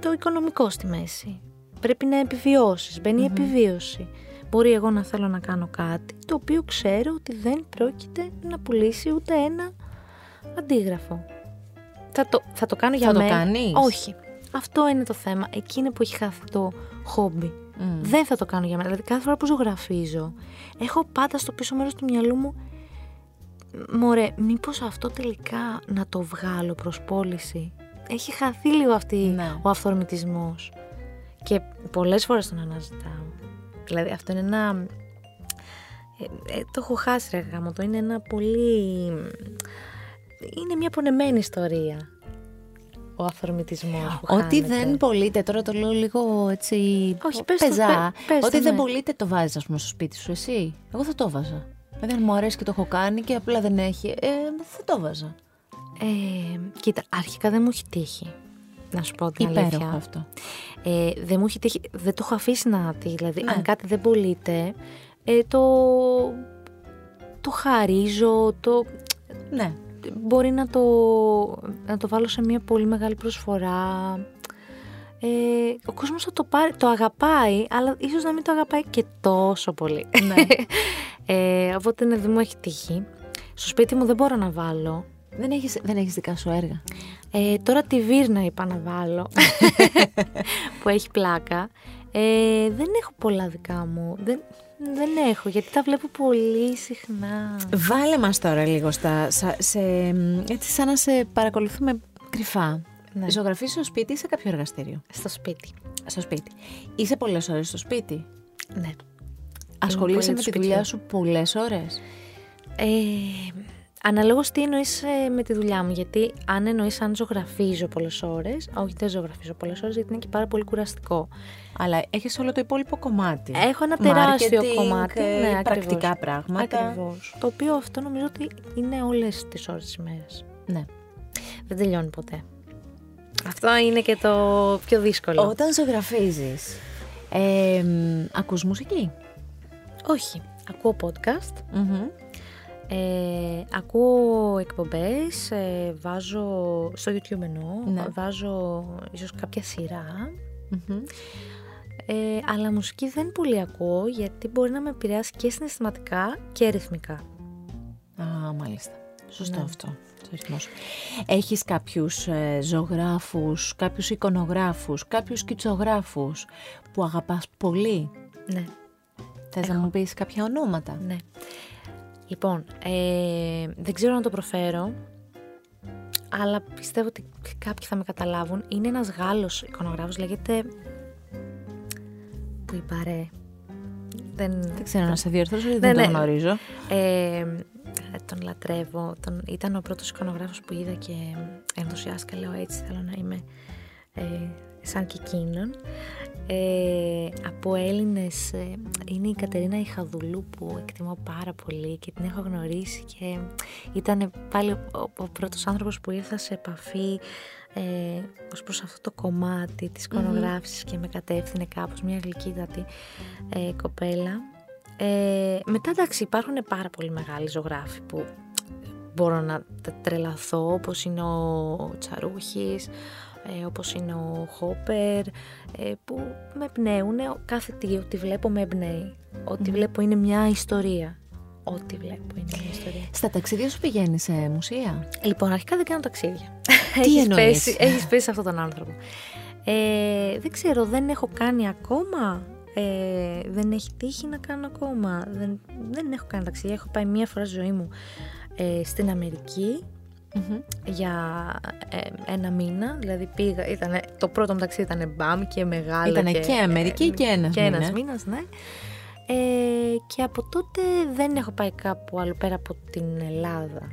S3: το οικονομικό στη μέση. Πρέπει να επιβιώσεις, μπαίνει η επιβίωση. Μπορεί εγώ να θέλω να κάνω κάτι το οποίο ξέρω ότι δεν πρόκειται να πουλήσει ούτε ένα αντίγραφο. Θα το, θα το κάνω για
S2: Θα το
S3: μένα.
S2: κάνεις;
S3: Όχι. Αυτό είναι το θέμα. Εκεί είναι που έχει χαθεί το χόμπι. Δεν θα το κάνω για μένα. Δηλαδή, κάθε φορά που ζωγραφίζω, έχω πάντα στο πίσω μέρος του μυαλού μου. Μωρέ, μήπως αυτό τελικά να το βγάλω προς πώληση. Έχει χαθεί λίγο αυτή
S2: Ναι.
S3: ο αυθορμητισμός. Και πολλές φορές τον αναζητάω. Δηλαδή αυτό είναι ένα... ε, ε, το έχω χάσει ρε γάμο, το είναι ένα πολύ... Είναι μια πονεμένη ιστορία. Ο αυθορμητισμός που
S2: Ότι
S3: χάνεται.
S2: δεν πωλείται, τώρα το λέω λίγο έτσι.
S3: Όχι, πες το,
S2: πεζά.
S3: πε- πες το,
S2: Ότι δεν
S3: ναι.
S2: πωλείται, το βάζεις, ας πούμε, στο σπίτι σου, εσύ. Εγώ θα το βάζα. Δεν μου αρέσει και το έχω κάνει και απλά δεν έχει. Ε, θα το βάζα.
S3: Ε, κοίτα, αρχικά δεν μου έχει τύχει. Να σου πω την
S2: Υπέροχο
S3: αλήθεια.
S2: αυτό.
S3: Ε, δεν μου έχει τύχει, δεν το έχω αφήσει να τύχει. Δηλαδή,
S2: Ναι.
S3: αν κάτι δεν πωλείται, ε, το, το χαρίζω, το,
S2: Ναι.
S3: μπορεί να το, να το βάλω σε μια πολύ μεγάλη προσφορά. Ε, ο κόσμος θα το πάρει, το αγαπάει, αλλά ίσως να μην το αγαπάει και τόσο πολύ.
S2: Ναι.
S3: ε, οπότε ναι, δεν μου έχει τύχει. Στο σπίτι μου δεν μπορώ να βάλω.
S2: Δεν, έχεις, δεν έχεις δικά σου έργα.
S3: Ε, τώρα τη βύρνα είπα να βάλω, που έχει πλάκα. Ε, δεν έχω πολλά δικά μου. Δεν, δεν έχω, γιατί τα βλέπω πολύ συχνά.
S2: Βάλε μας τώρα λίγο στα, σα- σε, έτσι σαν να σε παρακολουθούμε κρυφά.
S3: Ναι.
S2: Ζωγραφίζεις στο σπίτι ή σε κάποιο εργαστήριο;
S3: Στο σπίτι.
S2: Στο σπίτι. Είσαι πολλές ώρες στο σπίτι;
S3: Ναι.
S2: Ασχολείσαι
S3: πολύ
S2: με
S3: του
S2: τη δουλειά
S3: σπιτιού.
S2: σου πολλές ώρες;
S3: Ε, αναλόγως τι εννοείς ε, με τη δουλειά μου, γιατί αν εννοείς αν ζωγραφίζω πολλές ώρες, όχι δεν ζωγραφίζω πολλές ώρες, γιατί είναι και πάρα πολύ κουραστικό.
S2: Αλλά έχεις όλο το υπόλοιπο κομμάτι.
S3: Έχω ένα τεράστιο
S2: Marketing,
S3: κομμάτι.
S2: ε,
S3: ναι,
S2: πρακτικά
S3: ακριβώς.
S2: πράγματα.
S3: Ακριβώς. Το οποίο αυτό νομίζω ότι είναι όλες τις ώρες της ημέρας.
S2: Ναι.
S3: Δεν τελειώνει ποτέ. Αυτό είναι και το πιο δύσκολο.
S2: Όταν ζωγραφίζεις, ε, μ, ακούς μουσική;
S3: Όχι. Ακούω podcast,
S2: Μμμ.
S3: Ε, ακούω εκπομπές, ε, βάζω στο YouTube εννοώ,
S2: Ναι.
S3: βάζω ίσως κάποια σειρά,
S2: Μμμ.
S3: ε, αλλά μουσική δεν πολύ ακούω γιατί μπορεί να με επηρεάσει και συναισθηματικά και ρυθμικά.
S2: Α, μάλιστα. Σωστό
S3: Ναι.
S2: αυτό. Το ρυθμός. Έχεις κάποιους ε, ζωγράφους, κάποιους εικονογράφους, κάποιους σκητσογράφους που αγαπάς πολύ;
S3: Ναι.
S2: Θες να μου πεις κάποια ονόματα;
S3: Ναι. Λοιπόν, ε, δεν ξέρω να το προφέρω, αλλά πιστεύω ότι κάποιοι θα με καταλάβουν. Είναι ένας Γάλλος εικονογράφος, λέγεται... Που είπα ρε; Δεν,
S2: Δεν ξέρω να σε διορθώσω, γιατί
S3: Ναι,
S2: δεν το
S3: ναι.
S2: γνωρίζω.
S3: Ε, τον λατρεύω. Τον, ήταν ο πρώτος εικονογράφος που είδα και ενθουσιάστηκα. Λέω έτσι θέλω να είμαι ε, σαν και εκείνον. Ε, από Έλληνες ε, είναι η Κατερίνα Ιχαδουλού που εκτιμώ πάρα πολύ και την έχω γνωρίσει και ήταν πάλι ο, ο πρώτος άνθρωπος που ήρθα σε επαφή ε, ως προς αυτό το κομμάτι της εικονογράφησης και με κατεύθυνε κάπως μια γλυκύτατη ε, κοπέλα. Ε, μετά εντάξει υπάρχουν πάρα πολύ μεγάλοι ζωγράφοι που μπορώ να τα τρελαθώ όπως είναι ο Τσαρούχης, ε, όπως είναι ο Χόπερ ε, που με εμπνέουν κάθε τι, ό,τι βλέπω με εμπνέει ό,τι βλέπω είναι μια ιστορία ό,τι βλέπω είναι μια ιστορία
S2: Στα ταξίδια σου πηγαίνεις σε μουσεία;
S3: Λοιπόν, αρχικά δεν κάνω ταξίδια.
S2: Τι
S3: έχεις
S2: εννοείς;
S3: πέσει, έχεις πέσει σε αυτόν τον άνθρωπο. Ε, δεν ξέρω, δεν έχω κάνει ακόμα. Ε, δεν έχει τύχει να κάνω ακόμα. Δεν, δεν έχω κάνει ταξίδια. Έχω πάει μία φορά στη ζωή μου ε, στην Αμερική για ε, ένα μήνα. Δηλαδή πήγα, ήτανε, το πρώτο μου ταξίδι ήταν μπαμ και μεγάλο.
S2: Ήτανε και Αμερική και ένας
S3: και ένας
S2: μήνας.
S3: μήνας, ναι. Ε, και από τότε δεν έχω πάει κάπου άλλο πέρα από την Ελλάδα.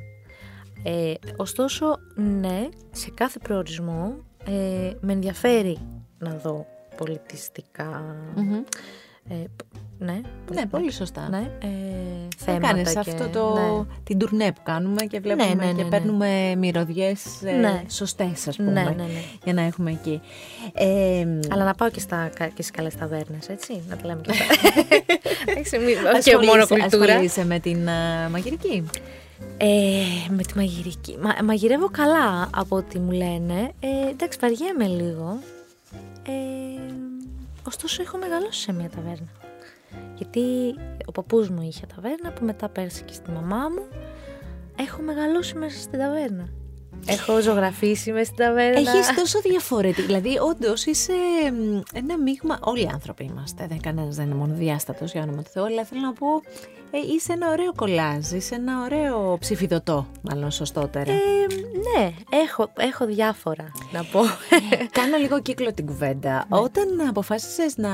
S3: Ε, ωστόσο, ναι, σε κάθε προορισμό ε, με ενδιαφέρει να δω πολιτιστικά.
S2: Μμμ.
S3: Ε, π- ναι,
S2: Ναι, πολύ σωστά.
S3: ναι, ε,
S2: Θα
S3: θέματα
S2: κάνεις
S3: και-
S2: αυτό το,
S3: ναι.
S2: την τουρνέ που κάνουμε και βλέπουμε
S3: Ναι, ναι, ναι,
S2: και
S3: ναι.
S2: παίρνουμε μυρωδιές ε,
S3: Ναι.
S2: σωστές ας πούμε
S3: Ναι, ναι, ναι.
S2: για να έχουμε εκεί. Ε,
S3: Αλλά να πάω και, στα, και στις καλές ταβέρνες, έτσι, να τα λέμε και αυτά. Εντάξει, μη- όχι
S2: ασχολείσαι-
S3: μόνο κουλτούρα.
S2: ασχολείσαι με την α, μαγειρική;
S3: Ε, με τη μαγειρική. Μα, μαγειρεύω καλά από ό,τι μου λένε. Ε, εντάξει, βαριέμαι λίγο. Ε, ωστόσο, έχω μεγαλώσει σε μια ταβέρνα. Γιατί ο παππούς μου είχε ταβέρνα που μετά πέρασε και στη μαμά μου. Έχω μεγαλώσει μέσα στην ταβέρνα. Έχω ζωγραφίσει μες στην ταβέρνα.
S2: Έχεις τόσο διαφορετική. Δηλαδή, όντως είσαι ένα μείγμα. Όλοι οι άνθρωποι είμαστε. Δεν κανένας δεν είναι μόνο διάστατος για όνομα του Θεού. Αλλά θέλω να πω, ε, είσαι ένα ωραίο κολλάζ. Είσαι ένα ωραίο ψηφιδωτό, μάλλον σωστότερα. Ε,
S3: ναι, έχω, έχω διάφορα να πω.
S2: Κάνω λίγο κύκλο την κουβέντα. Ναι. Όταν αποφάσισες να,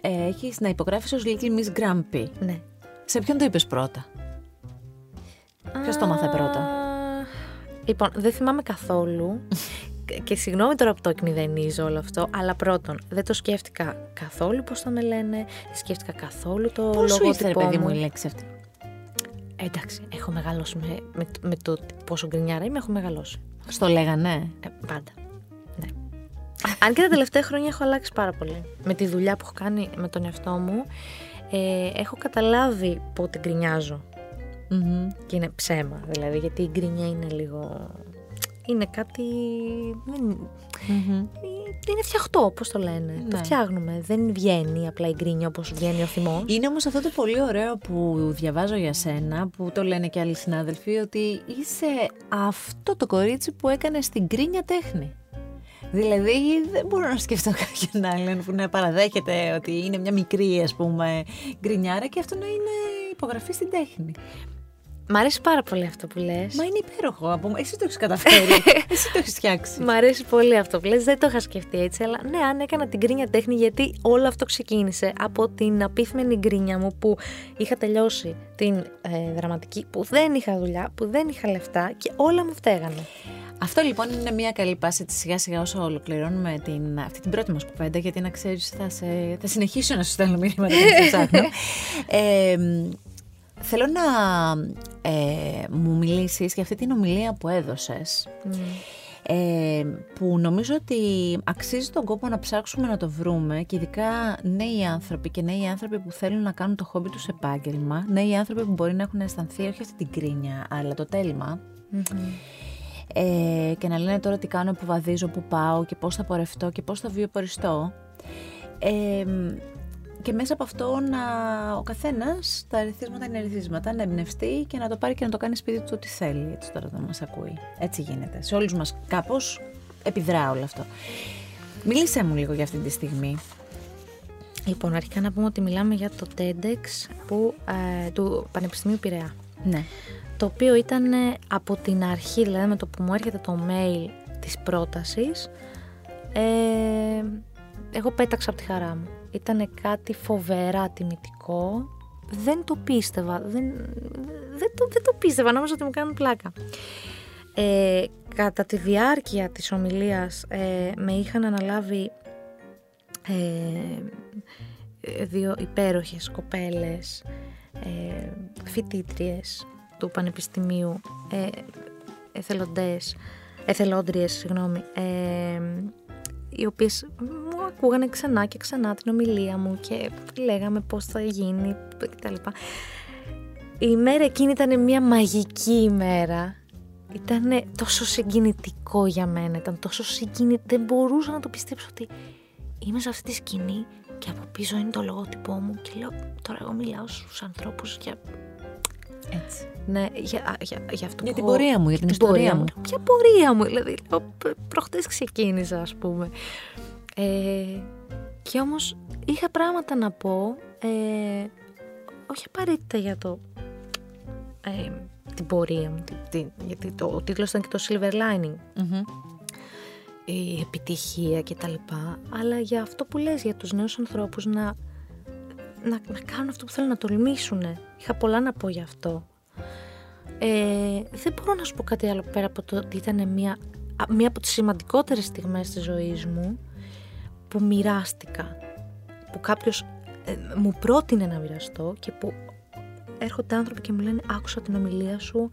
S2: ε, έχεις, να υπογράφεις ως Little Miss Grumpy,
S3: ναι.
S2: σε ποιον το είπες πρώτα; Ποιος το μάθε πρώτα;
S3: Λοιπόν, δεν θυμάμαι καθόλου. και συγγνώμη τώρα που το εκμηδενίζω όλο αυτό, αλλά πρώτον, δεν το σκέφτηκα καθόλου πώς θα με λένε, δεν σκέφτηκα καθόλου το
S2: Πώς
S3: λογότυπό
S2: ήρθε, παιδί μου, η λέξη αυτή;
S3: Εντάξει, έχω μεγαλώσει με, με, με το πόσο γκρινιάρα είμαι, έχω μεγαλώσει.
S2: Στο λέγανε.
S3: Ε, πάντα. Ναι. Αν και τα τελευταία χρόνια έχω αλλάξει πάρα πολύ. Με τη δουλειά που έχω κάνει με τον εαυτό μου, ε, έχω καταλάβει πότε γκρινιάζω. Mm-hmm. Και είναι ψέμα, δηλαδή, γιατί η γκρινιά είναι λίγο. Είναι κάτι. Δεν... Mm-hmm. Είναι φτιαχτό, πώς το λένε. Ναι. Το φτιάχνουμε. Δεν βγαίνει απλά η γκρίνια όπως βγαίνει ο θυμός.
S2: Είναι όμως αυτό το πολύ ωραίο που διαβάζω για σένα, που το λένε και άλλοι συνάδελφοι, ότι είσαι αυτό το κορίτσι που έκανε στην γκρίνια τέχνη. Δηλαδή δεν μπορώ να σκεφτώ κάποιον άλλον που να παραδέχεται ότι είναι μια μικρή ας πούμε γκρινιάρα και αυτό να είναι υπογραφή στην τέχνη.
S3: Μ' αρέσει πάρα πολύ αυτό που λες.
S2: Μα είναι υπέροχο. Εσύ το έχεις καταφέρει. Εσύ το έχεις φτιάξει.
S3: Μ' αρέσει πολύ αυτό που λες. Δεν το είχα σκεφτεί έτσι. Αλλά ναι, αν έκανα την γκρίνια τέχνη, γιατί όλο αυτό ξεκίνησε από την απίθμενη γκρίνια μου που είχα τελειώσει την ε, δραματική, που δεν είχα δουλειά, που δεν είχα λεφτά και όλα μου φταίγανε.
S2: Αυτό λοιπόν είναι μια καλή πάση της σιγά σιγά όσο ολοκληρώνουμε την, αυτή την πρώτη μας κουβέντα, γιατί να ξέρεις θα, θα συνεχίσω να σου στέλνω μήνυματα και να ε, Θέλω να ε, μου μιλήσεις για αυτή την ομιλία που έδωσες mm. ε, που νομίζω ότι αξίζει τον κόπο να ψάξουμε να το βρούμε και ειδικά νέοι άνθρωποι και νέοι άνθρωποι που θέλουν να κάνουν το χόμπι τους επάγγελμα νέοι άνθρωποι που μπορεί να έχουν αισθανθεί όχι αυτή την κρίνια αλλά το τέλμα mm-hmm. ε, και να λένε τώρα τι κάνω, που βαδίζω, που πάω και πώς θα πορευτώ και πώς θα βιοποριστώ ε, και μέσα από αυτό να, ο καθένας τα ερεθίσματα είναι ερεθίσματα, να εμπνευστεί και να το πάρει και να το κάνει σπίτι του ό,τι θέλει. Έτσι τώρα δεν μας ακούει. Έτσι γίνεται. Σε όλους μας κάπως επιδρά όλο αυτό. Μίλησέ μου λίγο για αυτή τη στιγμή.
S3: Λοιπόν, αρχικά να πούμε ότι μιλάμε για το TEDx που, ε, του Πανεπιστημίου Πειραιά.
S2: Ναι.
S3: Το οποίο ήταν από την αρχή, δηλαδή με το που μου έρχεται το mail της πρότασης, ε, εγώ πέταξα από τη χαρά μου. Ήταν κάτι φοβερά τιμητικό. Δεν το πίστευα. Δεν, δεν, το, δεν το πίστευα. Νόμιζα ότι μου κάνουν πλάκα. Ε, κατά τη διάρκεια της ομιλίας ε, με είχαν αναλάβει ε, δύο υπέροχες κοπέλες ε, φοιτήτριες του Πανεπιστημίου ε, εθελοντές, εθελόντριες συγγνώμη, ε, οι οποίες μου ακούγανε ξανά και ξανά την ομιλία μου και λέγαμε πώς θα γίνει κτλ. Η ημέρα εκείνη ήταν μια μαγική ημέρα. Ήταν τόσο συγκινητικό για μένα, ήταν τόσο συγκινητικό. Δεν μπορούσα να το πιστέψω ότι είμαι σε αυτή τη σκηνή και από πίσω είναι το λογότυπό μου και λέω τώρα εγώ μιλάω στους ανθρώπους για
S2: έτσι.
S3: Ναι, για, για, για αυτό
S2: για την πορεία μου, για την, ιστορία μου.
S3: Ποια πορεία μου, δηλαδή. Προχτές ξεκίνησα, ας πούμε. Ε, και όμως είχα πράγματα να πω, ε, όχι απαραίτητα για το, ε, την πορεία μου, γιατί το, ο τίτλος ήταν και το Silver Lining. Η επιτυχία και τα λοιπά, αλλά για αυτό που λες για τους νέους ανθρώπους να να, να κάνουν αυτό που θέλουν να τολμήσουν. Είχα πολλά να πω γι' αυτό. Ε, δεν μπορώ να σου πω κάτι άλλο πέρα από το ότι ήταν μια, μια από τις σημαντικότερες στιγμές της ζωής μου που μοιράστηκα. Που κάποιος ε, μου πρότεινε να μοιραστώ και που έρχονται άνθρωποι και μου λένε άκουσα την ομιλία σου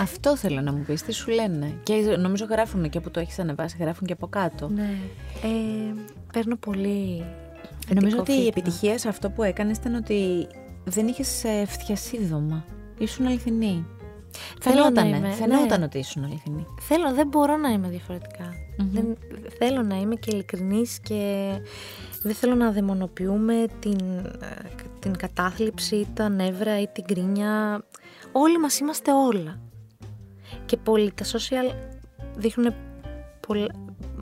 S2: αυτό θέλω να μου πεις, τι σου λένε. Και νομίζω γράφουν και που το έχεις ανεβάσει, γράφουν και από κάτω.
S3: Ναι. Ε, παίρνω πολύ
S2: Νομίζω ότι η επιτυχία σε αυτό που έκανες ήταν ότι δεν είχες ε, φτιασίδωμα. Ήσουν αληθινή. Φαινότανε, είμαι, φαινόταν ναι. ότι ήσουν αληθινή.
S3: Θέλω, δεν μπορώ να είμαι Δεν, θέλω να είμαι και ειλικρινής και δεν θέλω να δαιμονοποιούμε την, ε, την κατάθλιψη, τα νεύρα ή την κρίνια. Όλοι μας είμαστε όλα. Και πολύ τα social δείχνουν πολλά,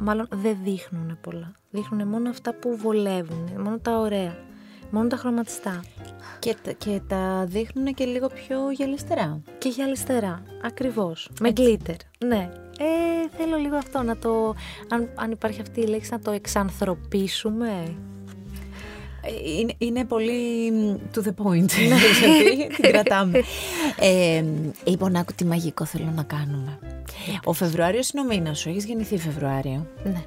S3: μάλλον δεν δείχνουν πολλά. Δείχνουν μόνο αυτά που βολεύουν, μόνο τα ωραία, μόνο τα χρωματιστά.
S2: Και, και τα δείχνουν και λίγο πιο γυαλιστερά.
S3: Και γυαλιστερά, ακριβώς. Με glitter, ναι. Ε, θέλω λίγο αυτό να το, αν, αν υπάρχει αυτή η λέξη, να το εξανθρωπίσουμε.
S2: Ε, είναι, είναι πολύ to the point. Ναι. την κρατάμε. Ε, λοιπόν, άκου τι μαγικό θέλω να κάνουμε. Ο Φεβρουάριος είναι ο μήνας σου. Έχεις γεννηθεί Φεβρουάριο.
S3: Ναι.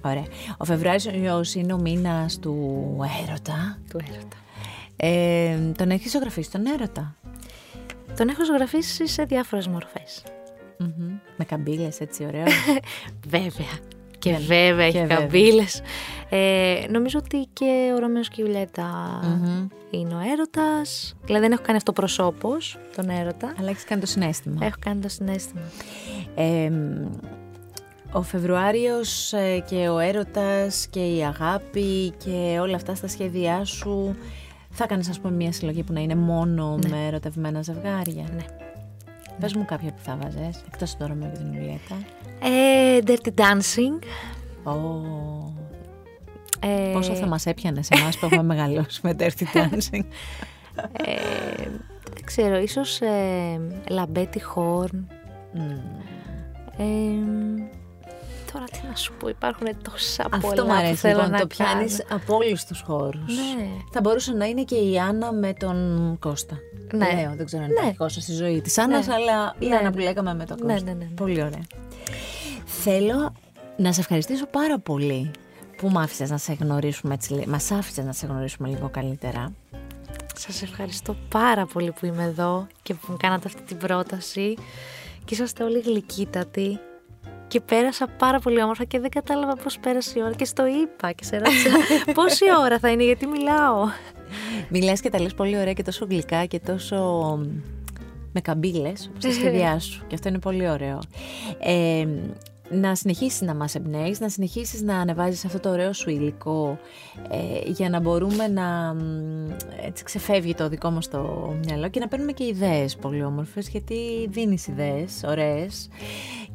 S2: Ωραία. Ο Φεβρουάριος είναι ο μήνας του έρωτα.
S3: Του έρωτα.
S2: Ε, τον έχεις ζωγραφίσει τον έρωτα;
S3: Τον έχω ζωγραφίσει σε διάφορες
S2: Με καμπύλες, έτσι ωραίο.
S3: Βέβαια. Και βέβαια έχει καμπύλες. Ε, νομίζω ότι και ο Ρωμαίος και η ιουλετα είναι ο έρωτας. Δηλαδή δεν έχω κάνει αυτό προσώπος, τον έρωτα.
S2: Αλλά έχεις κάνει το συνέστημα.
S3: Έχω κάνει το συνέστημα.
S2: ο Φεβρουάριος ε, και ο έρωτας και η αγάπη και όλα αυτά στα σχέδιά σου θα κάνεις ας πούμε μια συλλογή που να είναι μόνο
S3: Ναι.
S2: με ερωτευμένα ζευγάρια;
S3: Ναι.
S2: Πες μου κάποια που θα βάζες, εκτός του Ρωμαίο και την Ιουλιέτα.
S3: Ε, Dirty Dancing.
S2: Oh.
S3: Ε,
S2: Πόσο θα μας έπιανε σε εμάς που έχουμε μεγαλώσει με Dirty Dancing.
S3: ε, δεν ξέρω, ίσως ε, Λαμπέτη Χορν.
S2: Μμμ.
S3: Ε, τώρα τι να σου πω, υπάρχουν τόσα πολλά
S2: Αυτό μου
S3: που
S2: αρέσει
S3: θέλω
S2: λοιπόν,
S3: να
S2: το πιάνεις
S3: κάνω.
S2: από όλους τους χώρους.
S3: Ναι.
S2: Θα μπορούσε να είναι και η Άννα με τον Κώστα.
S3: Ναι.
S2: Λέω, δεν ξέρω αν
S3: Ναι.
S2: υπάρχει Κώστα στη ζωή της Άννας,
S3: Ναι.
S2: αλλά η
S3: Ναι.
S2: Άννα που λέγαμε με τον
S3: Ναι,
S2: Κώστα.
S3: ναι, ναι, ναι.
S2: Πολύ ωραία. Θέλω να σε ευχαριστήσω πάρα πολύ που μ' άφησες να σε γνωρίσουμε έτσι, λι- μας άφησες να σε γνωρίσουμε λίγο καλύτερα.
S3: Σας ευχαριστώ πάρα πολύ που είμαι εδώ και που μου κάνατε αυτή την πρόταση και είσαστε όλοι γλυκύτατοι και πέρασα πάρα πολύ όμορφα και δεν κατάλαβα πώς πέρασε η ώρα και στο είπα και σε ρώτησα πόση ώρα θα είναι γιατί μιλάω;
S2: Μιλάς και τα λες πολύ ωραία και τόσο γλυκά και τόσο μ, με καμπύλες στα σχέδιά σου και αυτό είναι πολύ ωραίο. Ε, να συνεχίσεις να μας εμπνέεις, να συνεχίσεις να ανεβάζεις αυτό το ωραίο σου υλικό ε, για να μπορούμε να μ, έτσι ξεφεύγει το δικό μας το μυαλό και να παίρνουμε και ιδέες πολύ όμορφες γιατί δίνεις ιδέες ωραίες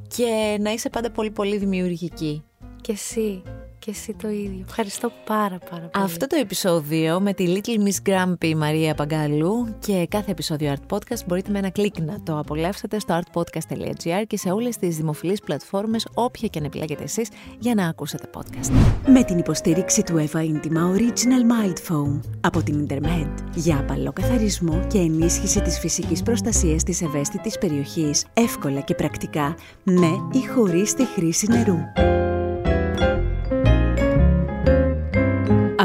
S2: και να είσαι πάντα πολύ πολύ δημιουργική.
S3: Και εσύ, και εσύ το ίδιο. Ευχαριστώ πάρα πάρα πολύ.
S2: Αυτό το επεισόδιο με τη Little Miss Grumpy Μαρία Παγκάλου και κάθε επεισόδιο Art Podcast μπορείτε με ένα κλικ να το απολαύσετε στο artpodcast.gr και σε όλες τις δημοφιλείς πλατφόρμες όποια και αν επιλέγετε εσείς για να ακούσετε podcast.
S1: Με την υποστήριξη του Eva Intima Original Mild Foam από την Intermed για απαλό καθαρισμό και ενίσχυση της φυσικής προστασίας της ευαίσθητης περιοχής εύκολα και πρακτικά με ή χωρίς τη χρήση νερού.